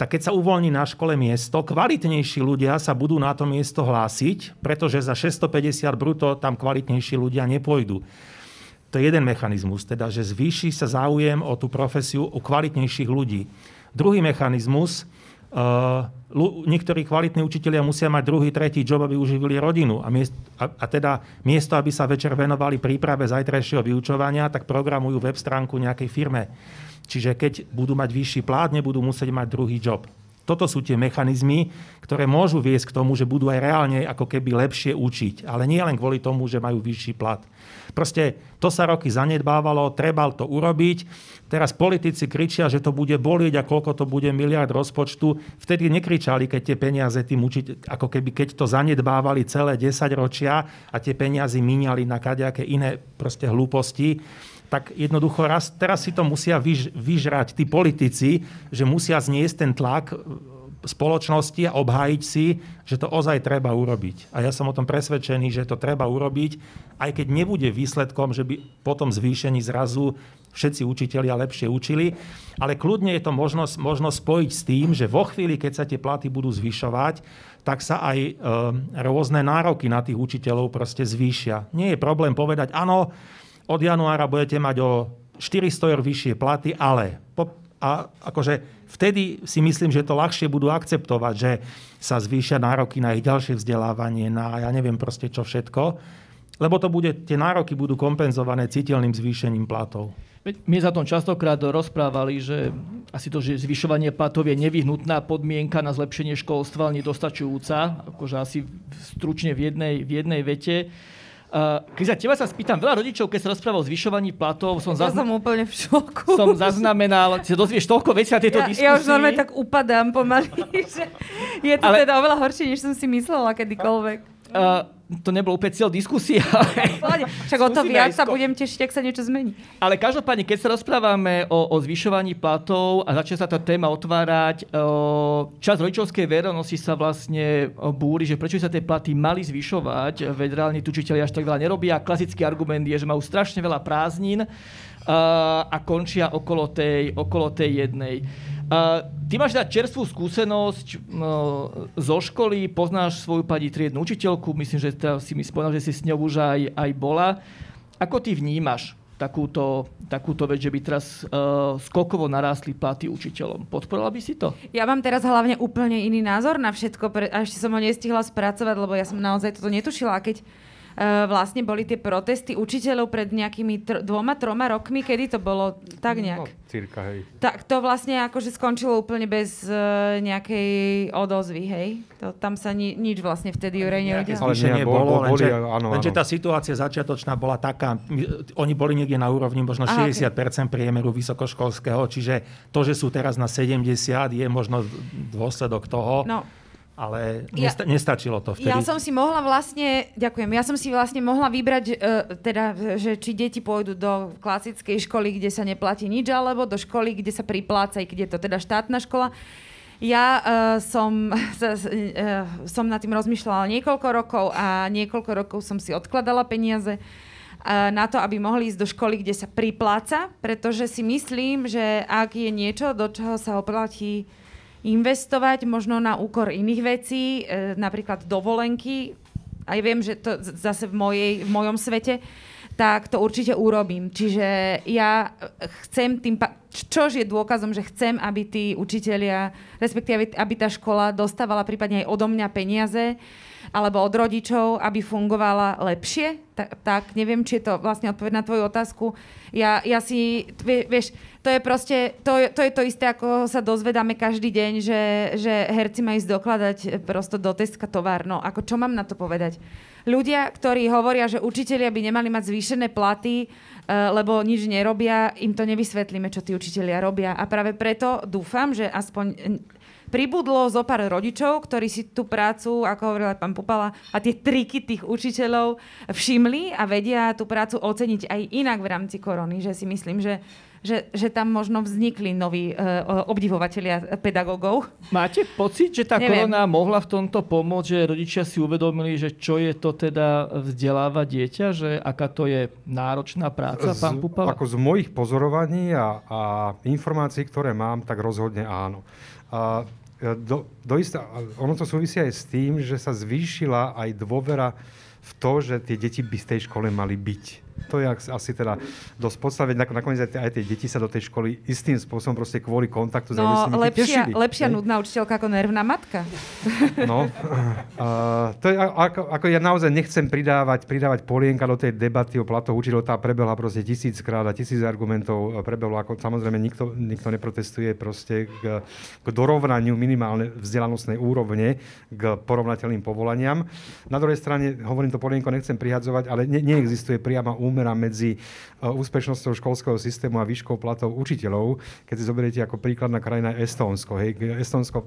tak keď sa uvoľní na škole miesto, kvalitnejší ľudia sa budú na to miesto hlásiť, pretože za 650 bruto tam kvalitnejší ľudia nepôjdu. To je jeden mechanizmus, teda, že zvýši sa záujem o tú profesiu u kvalitnejších ľudí. Druhý mechanizmus, niektorí kvalitní učitelia musia mať druhý, tretí job, aby uživili rodinu. A, miest, a, a teda miesto, aby sa večer venovali príprave zajtrajšieho vyučovania, tak programujú web stránku nejakej firme. Čiže keď budú mať vyšší plát, nebudú musieť mať druhý job. Toto sú tie mechanizmy, ktoré môžu viesť k tomu, že budú aj reálne ako keby lepšie učiť. Ale nie len kvôli tomu, že majú vyšší plat. Proste to sa roky zanedbávalo, treba to urobiť. Teraz politici kričia, že to bude bolieť a koľko to bude miliard rozpočtu. Vtedy nekričali, keď tie peniaze tým učiť, ako keby keď to zanedbávali celé 10 ročia a tie peniaze míňali na kadejaké iné proste hlúposti tak jednoducho raz, teraz si to musia vyž, vyžrať tí politici, že musia zniesť ten tlak spoločnosti a obhájiť si, že to ozaj treba urobiť. A ja som o tom presvedčený, že to treba urobiť, aj keď nebude výsledkom, že by po tom zvýšení zrazu všetci učitelia lepšie učili, ale kľudne je to možno, možno spojiť s tým, že vo chvíli, keď sa tie platy budú zvyšovať, tak sa aj e, rôzne nároky na tých učiteľov proste zvýšia. Nie je problém povedať, áno, od januára budete mať o 400 eur vyššie platy, ale po, a akože vtedy si myslím, že to ľahšie budú akceptovať, že sa zvýšia nároky na ich ďalšie vzdelávanie, na ja neviem proste čo všetko, lebo to bude, tie nároky budú kompenzované citeľným zvýšením platov. My za tom častokrát rozprávali, že asi to, že zvyšovanie platov je nevyhnutná podmienka na zlepšenie školstva, ale nedostačujúca, akože asi stručne v jednej, v jednej vete. Uh, Kriza, teba sa spýtam, veľa rodičov, keď sa rozpráva o zvyšovaní platov, som, ja zazna- som úplne v šoku. Som zaznamenal, si dozvieš toľko vecí na tejto ja, diskusii. Ja už normálne tak upadám pomaly, (laughs) že je to Ale... teda oveľa horšie, než som si myslela kedykoľvek. Uh, to nebolo úplne cieľ diskusie, (laughs) ale... Však o to viac sa budem tešiť, ak sa niečo zmení. Ale každopádne, keď sa rozprávame o, o zvyšovaní platov a začne sa tá téma otvárať, o, čas rodičovskej verejnosti sa vlastne búri, že prečo sa tie platy mali zvyšovať, veď reálne tučiteľi až tak veľa nerobia. Klasický argument je, že majú strašne veľa prázdnin a končia okolo tej, okolo tej jednej. Ty máš teda čerstvú skúsenosť uh, zo školy, poznáš svoju pani triednu učiteľku, myslím, že teda si mi spomínal, že si s ňou už aj, aj bola. Ako ty vnímaš takúto, takúto vec, že by teraz uh, skokovo narástli platy učiteľom? Podporovala by si to? Ja mám teraz hlavne úplne iný názor na všetko, pre, a ešte som ho nestihla spracovať, lebo ja som naozaj toto netušila. Keď vlastne boli tie protesty učiteľov pred nejakými tr- dvoma, troma rokmi, kedy to bolo tak No, nejak. cirka, hej. Tak to vlastne akože skončilo úplne bez uh, nejakej odozvy, hej? To, tam sa ni- nič vlastne vtedy Nejaké neudialo. Ale nie, bol- bolo, bol- boli, lenže, áno, lenže áno. tá situácia začiatočná bola taká, my- oni boli niekde na úrovni možno Aha, 60% priemeru vysokoškolského, čiže to, že sú teraz na 70, je možno dôsledok toho, No, ale Ja- nesta- nestačilo to vtedy. Ja som si mohla vlastne, ďakujem, ja som si vlastne mohla vybrať, uh, teda, že či deti pôjdu do klasickej školy, kde sa neplatí nič, alebo do školy, kde sa pripláca, keď je to teda štátna škola. Ja uh, som, uh, som nad tým rozmýšľala niekoľko rokov a niekoľko rokov som si odkladala peniaze uh, na to, aby mohli ísť do školy, kde sa pripláca, pretože si myslím, že ak je niečo, do čoho sa oplatí investovať možno na úkor iných vecí, e, napríklad dovolenky. Aj viem, že to zase v, mojej, v mojom svete, tak to určite urobím. Čiže ja chcem tým, pa- čož je dôkazom, že chcem, aby tí učitelia, respektíve aby tá škola dostávala prípadne aj odo mňa peniaze, alebo od rodičov, aby fungovala lepšie. Tak, tak neviem, či je to vlastne odpoveď na tvoju otázku. Ja, ja si, vie- vieš, to je proste, to, je- to je to isté, ako sa dozvedáme každý deň, že, že herci majú ísť dokladať e, prosto do Teska tovar. No, ako čo mám na to povedať? Ľudia, ktorí hovoria, že učitelia by nemali mať zvýšené platy, e, lebo nič nerobia, im to nevysvetlíme, čo tí učitelia robia. A práve preto dúfam, že aspoň pribudlo zo pár rodičov, ktorí si tú prácu, ako hovorila pán Pupala, a tie triky tých učiteľov všimli a vedia tú prácu oceniť aj inak v rámci korony, že si myslím, že, že, že tam možno vznikli noví uh, obdivovatelia pedagógov. Máte pocit, že tá Neviem. korona mohla v tomto pomôcť, že rodičia si uvedomili, že čo je to teda vzdelávať dieťa, že aká to je náročná práca, pán Z- Pupala? Ako z mojich pozorovaní a, a informácií, ktoré mám, tak rozhodne áno. A e, do, do istá, ono to súvisí aj s tým, že sa zvýšila aj dôvera v to, že tie deti by v tej škole mali byť. To je asi teda dosť podstatné. Nak- Nakoniec aj aj tie deti sa do tej školy istým spôsobom proste kvôli kontaktu No, lepšia, tešili. lepšia hej? nudná učiteľka ako nervná matka. (laughs) No, uh, to je, ako, ako ja naozaj nechcem pridávať, pridávať polienka do tej debaty o platoch učiteľov, tá prebehla proste tisíckrát a tisíc argumentov e, prebehlo, ako samozrejme nikto, nikto neprotestuje proste k, k dorovnaniu minimálne vzdelanostnej úrovne k porovnateľným povolaniam. Na druhej strane, hovorím to polienko, nechcem prihadzovať, ale ne, neexistuje priama úmera medzi uh, úspešnosťou školského systému a výškou platov učiteľov. Keď si zoberiete ako príkladná krajina Estónsko, hej, Estónsko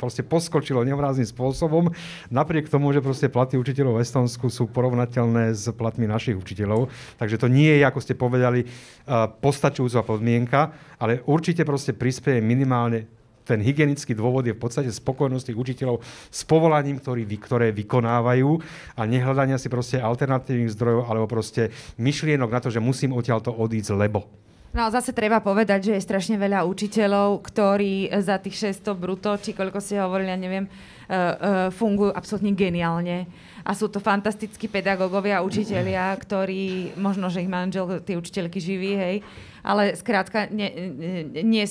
proste poskočilo nevrázným spôsobom, napriek tomu, že proste platy učiteľov v Estónsku sú porovnateľné s platmi našich učiteľov. Takže to nie je, ako ste povedali, uh, postačujúca podmienka, ale určite proste prispieje minimálne ten hygienický dôvod je v podstate spokojnosť tých učiteľov s povolaním, ktorý, ktoré vykonávajú a nehľadania si proste alternatívnych zdrojov alebo proste myšlienok na to, že musím odtiaľto odísť, lebo. No a zase treba povedať, že je strašne veľa učiteľov, ktorí za tých 600 bruto, či koľko ste hovorili, ja neviem, uh, uh, fungujú absolútne geniálne. A sú to fantastickí pedagógovia učitelia, ktorí, možno, že ich manžel, tie učiteľky živí, hej, ale skrátka nie, nie, nie,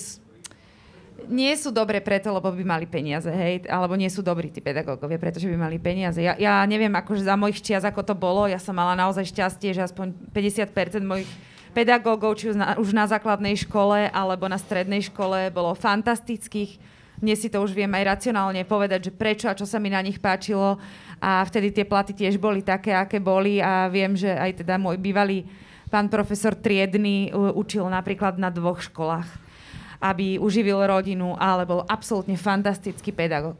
nie sú dobré preto, lebo by mali peniaze, hej, alebo nie sú dobrí tí pedagógovia, pretože by mali peniaze. Ja, ja neviem, akože za mojich čias, ako to bolo, ja som mala naozaj šťastie, že aspoň 50% mojich pedagógov, či už na, už na základnej škole, alebo na strednej škole, bolo fantastických. Dnes si to už viem aj racionálne povedať, že prečo a čo sa mi na nich páčilo. A vtedy tie platy tiež boli také, aké boli a viem, že aj teda môj bývalý pán profesor Triedny u- učil napríklad na dvoch školách aby uživil rodinu, ale bol absolútne fantastický pedagóg.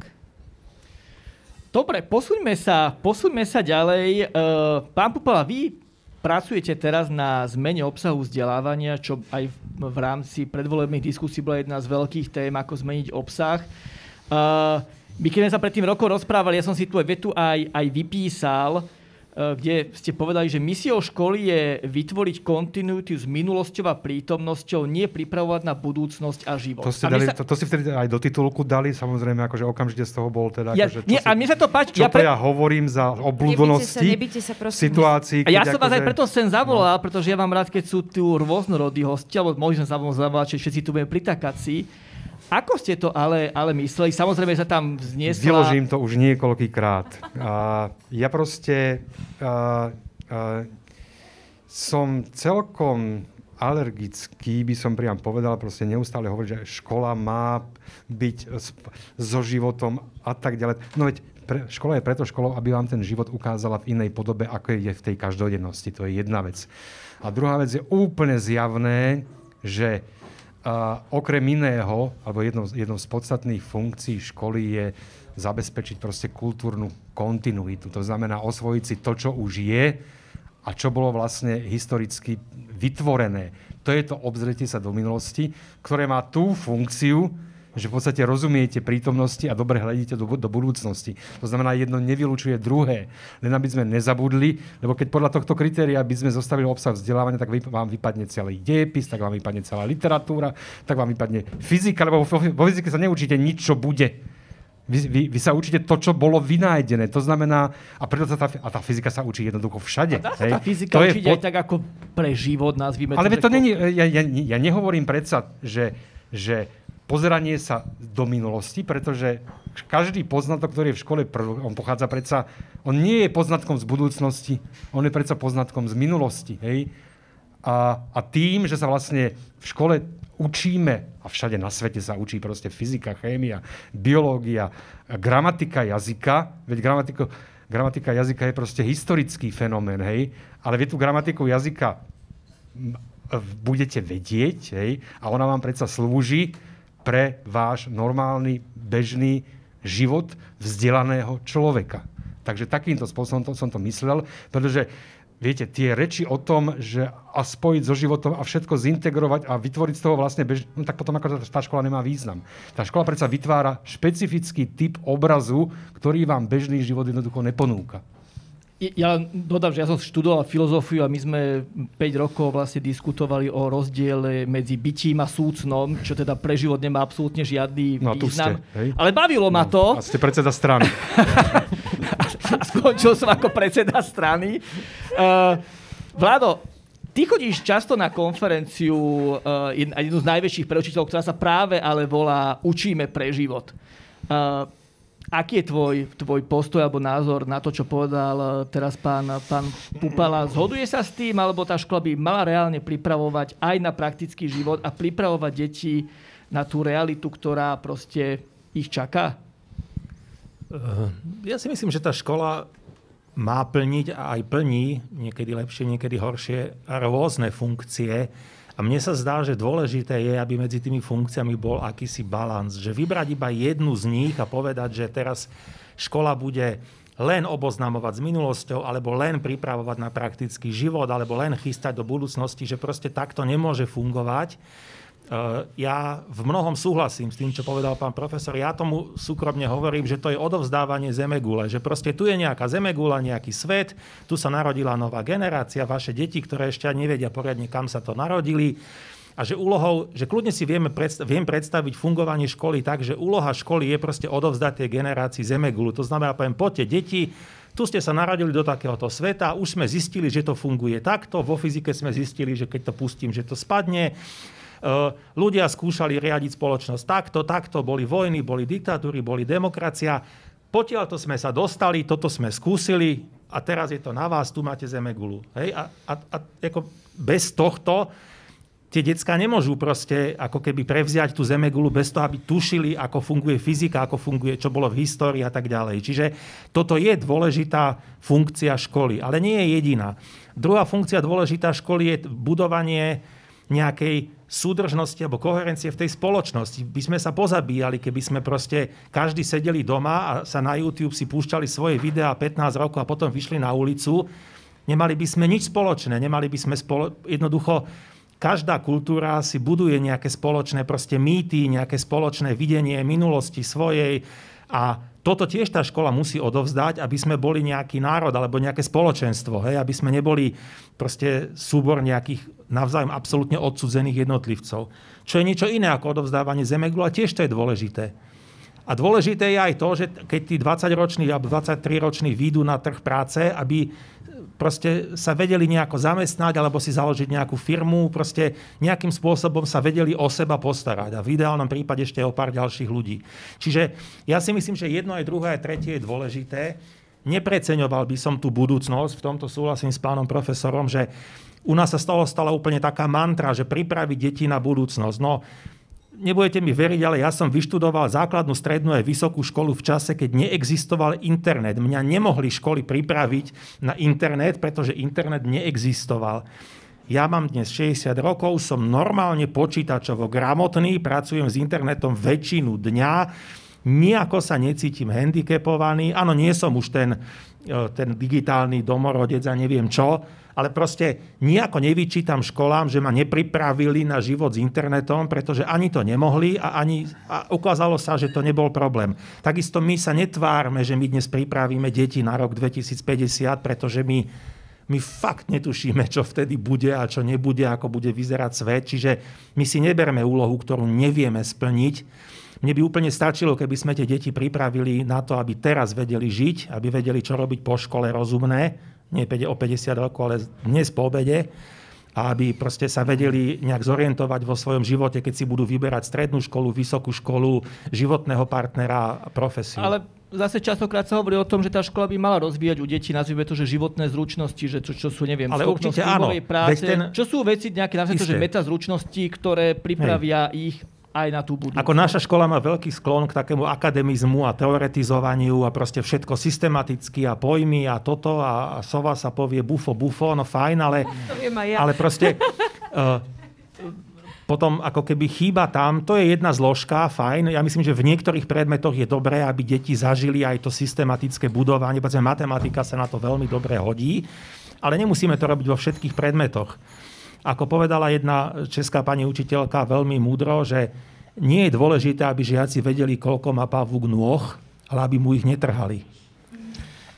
Dobre, posuňme sa, posuňme sa ďalej. Uh, pán Pupala, vy pracujete teraz na zmene obsahu vzdelávania, čo aj v, rámci predvolebných diskusí bola jedna z veľkých tém, ako zmeniť obsah. Uh, my keď sme sa pred tým rokom rozprávali, ja som si aj vetu aj, aj vypísal, kde ste povedali, že misiou školy je vytvoriť kontinuitu s minulosťou a prítomnosťou, nie pripravovať na budúcnosť a život. To ste, a dali, sa- to, to si vtedy aj do titulku dali, samozrejme, akože okamžite z toho bol teda... ja, akože, čo nie, si, a mne sa to páči. čo ja to ja hovorím za obľúbenosti Nebite sa, nebite sa, prosím. situácií, A ja som vás aj akože- preto sem zavolal, no. pretože ja mám rád, keď sú tu rôznorodí hostia, alebo môžeme zavolať, že všetci tu budeme pritakať si. Ako ste to ale, ale mysleli? Samozrejme sa tam vzniesla... Vyložím to už niekoľkýkrát. A ja proste a, a, som celkom alergický, by som priam povedal, proste neustále hovoriť, že škola má byť so životom a tak ďalej. No veď pre, škola je preto školou, aby vám ten život ukázala v inej podobe, ako je v tej každodennosti. To je jedna vec. A druhá vec je úplne zjavné, že a okrem iného, alebo jednou, jednou z podstatných funkcií školy je zabezpečiť proste kultúrnu kontinuitu. To znamená osvojiť si to, čo už je a čo bolo vlastne historicky vytvorené. To je to obzretie sa do minulosti, ktoré má tú funkciu, že v podstate rozumiete prítomnosti a dobre hľadíte do, do budúcnosti. To znamená, jedno nevylučuje druhé. Len aby sme nezabudli, lebo keď podľa tohto kritéria by sme zostavili obsah vzdelávania, tak vám vypadne celý dejepis, tak vám vypadne celá literatúra, tak vám vypadne fyzika, lebo vo, vo fyzike sa neučíte nič, čo bude. Vy, vy, vy sa učíte to, čo bolo vynájdené. To znamená, a preto sa tá, a tá fyzika sa učí jednoducho všade. A dá sa hej. tá fyzika to učiť pod... aj tak ako pre život, nazvime Ale to. Ale to není, ja, ja, ja nehovorím predsa, že, že pozeranie sa do minulosti, pretože každý poznatok, ktorý je v škole, on pochádza predsa, on nie je poznatkom z budúcnosti, on je predsa poznatkom z minulosti. Hej? A, a tým, že sa vlastne v škole učíme, a všade na svete sa učí proste fyzika, chémia, biológia, gramatika jazyka, veď gramatika, gramatika jazyka je proste historický fenomén, hej, ale vy tú gramatiku jazyka budete vedieť, hej, a ona vám predsa slúži pre váš normálny, bežný život vzdelaného človeka. Takže takýmto spôsobom to, som to myslel, pretože viete, tie reči o tom, že a spojiť so životom a všetko zintegrovať a vytvoriť z toho vlastne bež... no tak potom ako tá škola nemá význam. Tá škola predsa vytvára špecifický typ obrazu, ktorý vám bežný život jednoducho neponúka. Ja dodám, že ja som študoval filozofiu a my sme 5 rokov vlastne diskutovali o rozdiele medzi bytím a súcnom, čo teda pre život nemá absolútne žiadny no, význam. Ste, hej? Ale bavilo ma no, to. A ste predseda strany. a (laughs) skončil som ako predseda strany. Uh, Vlado, ty chodíš často na konferenciu, uh, jednu z najväčších preučiteľov, ktorá sa práve ale volá Učíme pre život. Uh, Aký je tvoj, tvoj postoj alebo názor na to, čo povedal eh, teraz pán, pán Pupala? Zhoduje sa s tým, alebo tá škola by mala reálne pripravovať aj na praktický život a pripravovať deti na tú realitu, ktorá proste ich čaká? Eh, ja si myslím, že tá škola má plniť a aj plní, niekedy lepšie, niekedy horšie, rôzne funkcie a mne sa zdá, že dôležité je, aby medzi tými funkciami bol akýsi balans. Že vybrať iba jednu z nich a povedať, že teraz škola bude len oboznamovať s minulosťou, alebo len pripravovať na praktický život, alebo len chystať do budúcnosti, že proste takto nemôže fungovať. Eh, ja v mnohom súhlasím s tým, čo povedal pán profesor. Ja tomu súkromne hovorím, že to je odovzdávanie zemegule. Že proste tu je nejaká zemegula, nejaký svet, tu sa narodila nová generácia, vaše deti, ktoré ešte nevedia poriadne, kam sa to narodili. A že úlohou, že kľudne si vieme predstav, viem predstaviť fungovanie školy tak, že úloha školy je proste odovzdať tej generácii zemegulu. To znamená, poviem, poďte deti, tu ste sa narodili do takéhoto sveta, už sme zistili, že to funguje takto, vo fyzike sme zistili, že keď to pustím, že to spadne. Eh, ľudia skúšali riadiť spoločnosť takto, takto, boli vojny, boli diktatúry, boli demokracia. Potiaľ to sme sa dostali, toto sme skúsili a teraz je to na vás, tu máte zemegulu. Hej? A, a, a ako bez tohto tie decka nemôžu proste ako keby prevziať tú zemegulu bez toho, aby tušili, ako funguje fyzika, ako funguje, čo bolo v histórii a tak ďalej. Čiže toto je dôležitá funkcia školy, ale nie je jediná. Druhá funkcia dôležitá školy je budovanie nejakej súdržnosti alebo koherencie v tej spoločnosti. By sme sa pozabíjali, keby sme proste každý sedeli doma a sa na YouTube si púšťali svoje videá 15 rokov a potom vyšli na ulicu. Nemali by sme nič spoločné, nemali by sme spolo... jednoducho každá kultúra si buduje nejaké spoločné proste mýty, nejaké spoločné videnie minulosti svojej a toto tiež tá škola musí odovzdať, aby sme boli nejaký národ alebo nejaké spoločenstvo, hej? aby sme neboli proste súbor nejakých navzájom absolútne odsudzených jednotlivcov. Čo je niečo iné ako odovzdávanie zemeglu a tiež to je dôležité. A dôležité je aj to, že keď tí 20-roční alebo 23-roční výjdu na trh práce, aby proste sa vedeli nejako zamestnať alebo si založiť nejakú firmu, proste nejakým spôsobom sa vedeli o seba postarať a v ideálnom prípade ešte o pár ďalších ľudí. Čiže ja si myslím, že jedno aj druhé aj tretie je dôležité. Nepreceňoval by som tú budúcnosť, v tomto súhlasím s pánom profesorom, že u nás sa stalo stala úplne taká mantra, že pripraviť deti na budúcnosť. No, nebudete mi veriť, ale ja som vyštudoval základnú, strednú aj vysokú školu v čase, keď neexistoval internet. Mňa nemohli školy pripraviť na internet, pretože internet neexistoval. Ja mám dnes 60 rokov, som normálne počítačovo gramotný, pracujem s internetom väčšinu dňa, Nijako sa necítim handicapovaný. Áno, nie som už ten, e, ten digitálny domorodec a neviem čo, ale proste nejako nevyčítam školám, že ma nepripravili na život s internetom, pretože ani to nemohli a, ani, a ukázalo sa, že to nebol problém. Takisto my sa netvárme, že my dnes pripravíme deti na rok 2050, pretože my, my fakt netušíme, čo vtedy bude a čo nebude, ako bude vyzerať svet. Čiže my si neberme úlohu, ktorú nevieme splniť mne by úplne stačilo, keby sme tie deti pripravili na to, aby teraz vedeli žiť, aby vedeli, čo robiť po škole rozumné, nie o 50 rokov, ale dnes po obede, a aby proste sa vedeli nejak zorientovať vo svojom živote, keď si budú vyberať strednú školu, vysokú školu, životného partnera a profesiu. Ale zase častokrát sa hovorí o tom, že tá škola by mala rozvíjať u detí, nazvime to, že životné zručnosti, že čo, čo sú, neviem, Ale určite áno. práce, ten... čo sú veci nejaké, nazvime to, že meta zručnosti, ktoré pripravia Hej. ich aj na tú budúcnosť. Ako naša škola má veľký sklon k takému akademizmu a teoretizovaniu a proste všetko systematicky a pojmy a toto a, sova sa povie bufo, bufo, no fajn, ale, (laughs) ja. ale proste uh, (laughs) potom ako keby chýba tam, to je jedna zložka, fajn. Ja myslím, že v niektorých predmetoch je dobré, aby deti zažili aj to systematické budovanie, pretože matematika sa na to veľmi dobre hodí, ale nemusíme to robiť vo všetkých predmetoch. Ako povedala jedna česká pani učiteľka veľmi múdro, že nie je dôležité, aby žiaci vedeli, koľko má pavúk nôh, ale aby mu ich netrhali.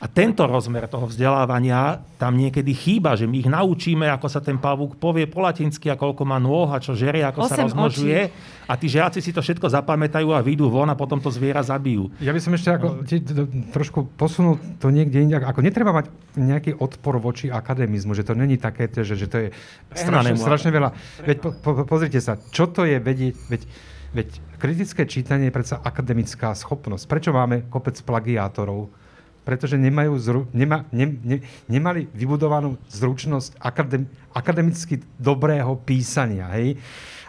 A tento rozmer toho vzdelávania tam niekedy chýba, že my ich naučíme, ako sa ten pavúk povie po latinsky a koľko má nôh a čo žerie, ako sa rozmnožuje. Očí. A tí žiaci si to všetko zapamätajú a vyjdú von a potom to zviera zabijú. Ja by som ešte ako, ti, trošku posunul to niekde inde. Ako netreba mať nejaký odpor voči akademizmu, že to není také, že, že to je strašne, strašne veľa. Veď po, po, pozrite sa, čo to je vedieť, veď, veď kritické čítanie je predsa akademická schopnosť. Prečo máme kopec plagiátorov? Pretože nemajú zru, nema, ne, ne, nemali vybudovanú zručnosť akadem, akademicky dobrého písania. Hej?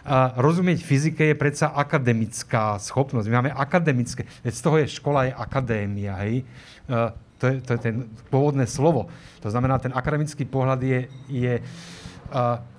A rozumieť fyzike je predsa akademická schopnosť. My máme akademické, z toho je škola, je akadémia. Hej? A to, je, to je ten pôvodné slovo. To znamená, ten akademický pohľad je, je,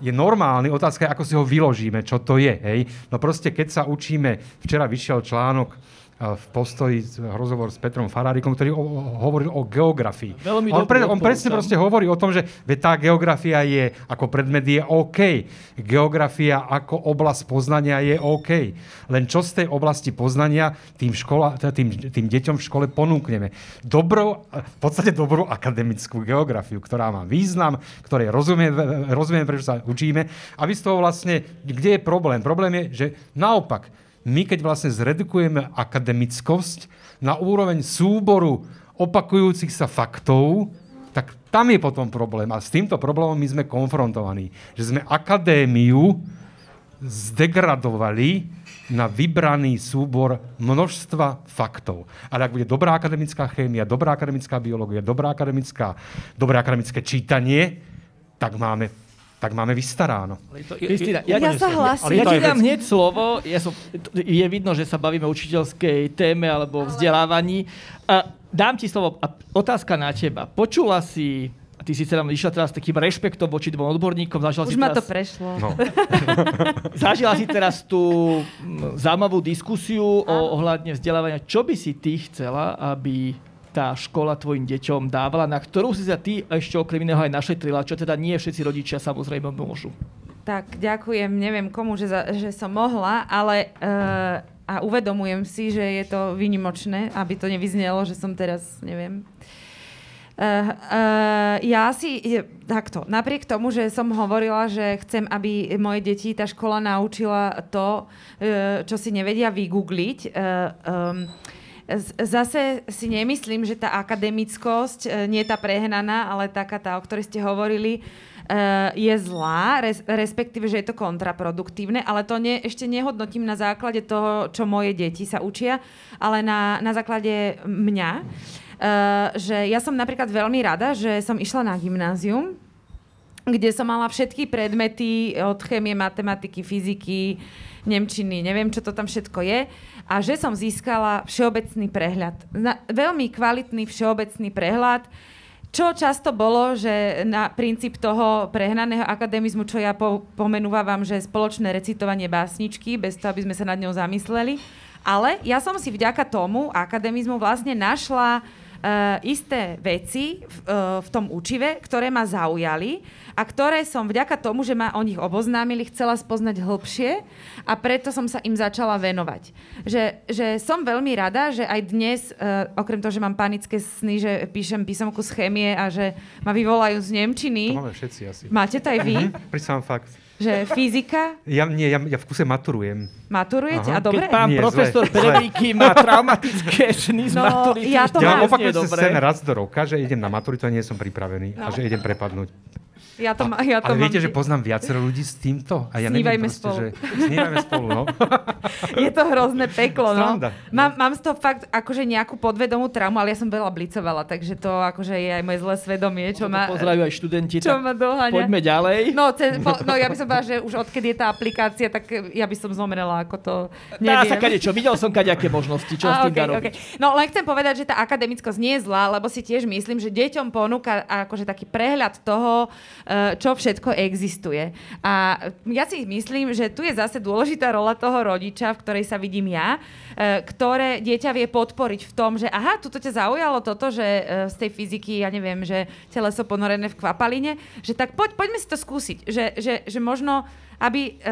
je normálny. Otázka je, ako si ho vyložíme, čo to je. Hej? No proste, keď sa učíme, včera vyšiel článok, v postoji rozhovor s Petrom Farárikom, ktorý o, o, hovoril o geografii. Veľmi on, pre, on presne proste hovorí o tom, že tá geografia je ako predmet je OK. Geografia ako oblasť poznania je OK. Len čo z tej oblasti poznania tým, škola, tým, tým deťom v škole ponúkneme? Dobrou, v podstate dobrú akademickú geografiu, ktorá má význam, ktorej rozumie, rozumie prečo sa učíme. A vy z toho vlastne, kde je problém? Problém je, že naopak, my keď vlastne zredukujeme akademickosť na úroveň súboru opakujúcich sa faktov, tak tam je potom problém. A s týmto problémom my sme konfrontovaní. Že sme akadémiu zdegradovali na vybraný súbor množstva faktov. Ale ak bude dobrá akademická chémia, dobrá akademická biológia, dobrá akademická, dobré akademické čítanie, tak máme tak máme vystaráno. Kristina, ja, ja sa hlasím. Ja ti dám hneď slovo. Ja som, je vidno, že sa bavíme o učiteľskej téme alebo vzdelávaní. A dám ti slovo. A otázka na teba. Počula si ty si teda išla teraz s takým rešpektom voči dvom odborníkom. Zažila Už si ma teraz, to prešlo. No. (laughs) zažila si teraz tú zaujímavú diskusiu o, ohľadne vzdelávania. Čo by si ty chcela, aby tá škola tvojim deťom dávala, na ktorú si sa ty ešte okrem iného aj našetrila, čo teda nie všetci rodičia samozrejme môžu. Tak, ďakujem, neviem komu, že, za, že som mohla, ale uh, a uvedomujem si, že je to výnimočné, aby to nevyznelo, že som teraz, neviem. Uh, uh, ja si, takto, napriek tomu, že som hovorila, že chcem, aby moje deti tá škola naučila to, uh, čo si nevedia vygoogliť, uh, um, zase si nemyslím, že tá akademickosť, e, nie tá prehnaná, ale taká tá, o ktorej ste hovorili, Uh, je zlá, res, respektíve, že je to kontraproduktívne, ale to ne, ešte nehodnotím na základe toho, čo moje deti sa učia, ale na, na základe mňa. Uh, že ja som napríklad veľmi rada, že som išla na gymnázium, kde som mala všetky predmety od chémie, matematiky, fyziky, nemčiny, neviem, čo to tam všetko je. A že som získala všeobecný prehľad. Na, veľmi kvalitný všeobecný prehľad, čo často bolo, že na princíp toho prehnaného akademizmu, čo ja po, pomenúvam, že spoločné recitovanie básničky, bez toho, aby sme sa nad ňou zamysleli. Ale ja som si vďaka tomu akademizmu vlastne našla uh, isté veci v, uh, v tom učive, ktoré ma zaujali a ktoré som vďaka tomu, že ma o nich oboznámili, chcela spoznať hlbšie a preto som sa im začala venovať. Že, že som veľmi rada, že aj dnes, uh, okrem toho, že mám panické sny, že píšem písomku z chémie a že ma vyvolajú z Nemčiny. To máme všetci asi. Máte to aj vy? (laughs) Mhm, Pri sám fakt. Že fyzika? Ja, nie, ja, ja v kuse maturujem. Maturujete? Aha. A dobre? Keď pán Nie, profesor pedagogiky má traumatické sny z No, maturity, ja to Ja mám. opakujúci dobre. scén raz do roka, že idem na maturitu a nie som pripravený No. a že idem prepadnúť. Ja to, ma, ja to Ale viete, mám... že poznám viacero ľudí s týmto? A ja Snívajme neviem proste, spolu. Že... Snívajme spolu, no. (laughs) Je to hrozné peklo, no. Sranda. Mám, mám z toho fakt akože nejakú podvedomú traumu, ale ja som veľa blicovala, takže to akože je aj moje zlé svedomie, čo ma, Pozdravujú aj študenti, čo ma doháňa. poďme ďalej. No, ce, po, no, ja by som povedala, že už odkedy je tá aplikácia, tak ja by som zomrela, ako to Dá neviem. sa kadečo, videl som kadejaké možnosti, čo (laughs) s Á, tým dá robiť. okej. No len chcem povedať, že tá akademickosť nie je zlá, lebo si tiež myslím, že deťom ponúka akože taký prehľad toho, čo všetko existuje. A ja si myslím, že tu je zase dôležitá rola toho rodiča, v ktorej sa vidím ja, eh, ktoré dieťa vie podporiť v tom, že aha, tuto ťa zaujalo toto, že eh, z tej fyziky, ja neviem, že teleso ponorené v kvapaline, že tak poď, poďme si to skúsiť. Že, že, že možno aby,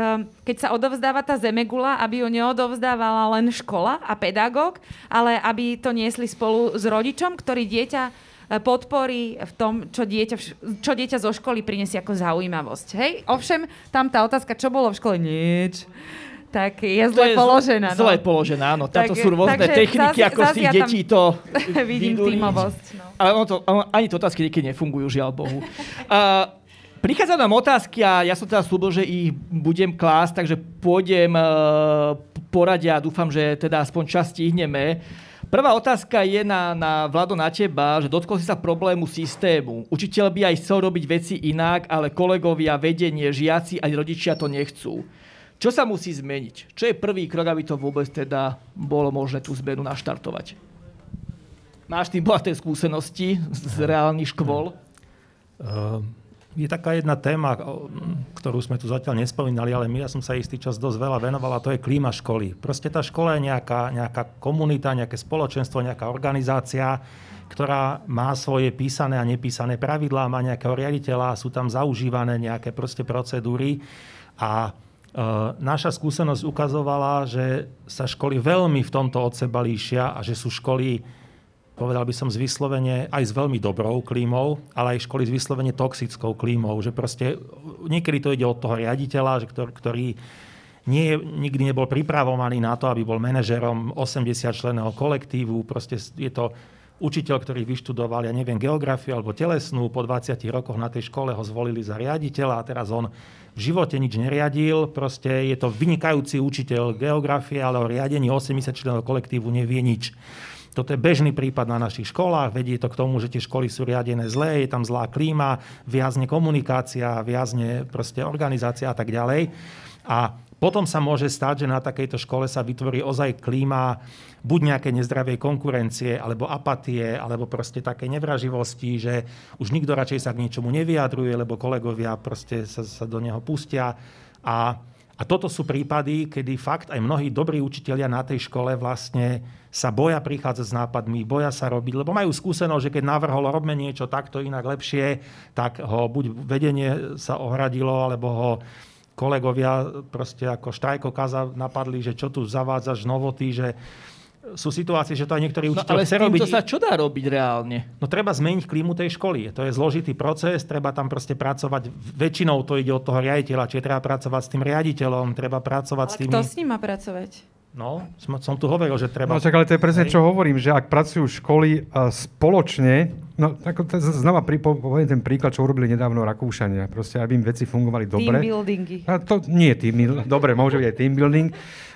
keď sa odovzdáva tá zemegula, aby ju neodovzdávala len škola a pedagóg, ale aby to niesli spolu s rodičom, ktorý dieťa e, podporí v tom, čo dieťa, čo dieťa zo školy prinesie ako zaujímavosť. Hej? Ovšem, tam tá otázka, čo bolo v škole? Nič. Tak je To zle je položená. No. Zle položená, áno. Táto Tak- sú rôzne techniky, zas- ako zas z tých ja detí to (laughs) Vidím vyduriť. tímovosť. No. Ale ono to, ono, ani to otázky niekedy nefungujú, žiaľ Bohu. Uh, prichádza nám otázky a ja som teda slúbil, že ich budem klásť, takže pôjdem uh, poradia a dúfam, že teda aspoň čas stihneme. Prvá otázka je na, na Vlado na teba, že dotkol si sa problému systému. Učiteľ by aj chcel robiť veci inak, ale kolegovia, vedenie, žiaci ani rodičia to nechcú. Čo sa musí zmeniť? Čo je prvý krok, aby to vôbec teda bolo možné tú zmenu naštartovať? Máš tým bohaté skúsenosti z reálnych škôl? Ehm, Je taká jedna téma, ktorú sme tu zatiaľ nespomínali, ale my, ja som sa istý čas dosť veľa venoval a to je klíma školy. Proste tá škola je nejaká, nejaká komunita, nejaké spoločenstvo, nejaká organizácia, ktorá má svoje písané a nepísané pravidlá, má nejakého riaditeľa, sú tam zaužívané nejaké proste procedúry a e, naša skúsenosť ukazovala, že sa školy veľmi v tomto od seba líšia a že sú školy povedal by som z vyslovene aj s veľmi dobrou klímou, ale aj školy s vyslovene toxickou klímou, že proste niekedy to ide od toho riaditeľa, že ktorý, nie, nikdy nebol pripravovaný na to, aby bol manažerom 80 členného kolektívu, proste je to učiteľ, ktorý vyštudoval, ja neviem, geografiu alebo telesnú, po 20 rokoch na tej škole ho zvolili za riaditeľa a teraz on v živote nič neriadil, proste je to vynikajúci učiteľ geografie, ale o riadení 80 členov kolektívu nevie nič. Toto je bežný prípad na našich školách, vedie to k tomu, že tie školy sú riadené zlé, je tam zlá klíma, viazne komunikácia, viazne proste organizácia a tak ďalej. A potom sa môže stať, že na takejto škole sa vytvorí ozaj klíma buď nejaké nezdravej konkurencie, alebo apatie, alebo proste také nevraživosti, že už nikto radšej sa k ničomu nevyjadruje, lebo kolegovia proste sa, sa do neho pustia. A, a toto sú prípady, kedy fakt aj mnohí dobrí učitelia na tej škole vlastne sa boja prichádzať s nápadmi, boja sa robiť, lebo majú skúsenosť, že keď navrhol robme niečo takto inak lepšie, tak ho buď vedenie sa ohradilo, alebo ho kolegovia proste ako štrajkokaza napadli, že čo tu zavádzaš novoty, že sú situácie, že to aj niektorí No učiteľ ale s chce robiť. týmto sa čo dá robiť reálne? No treba zmeniť klímu tej školy. To je zložitý proces, treba tam proste pracovať. Väčšinou to ide od toho riaditeľa, čiže treba pracovať s tým riaditeľom, treba pracovať Ale s tými... kto s ním má pracovať? No, som, som tu hovoril, že treba... No čak, ale to je presne, čo hovorím, že ak pracujú školy uh, spoločne, no ako to, znova pri, poviem ten príklad, čo urobili nedávno Rakúšania, proste, aby im veci fungovali dobre. Team buildingy. A to nie je team dobre, môže byť aj team building.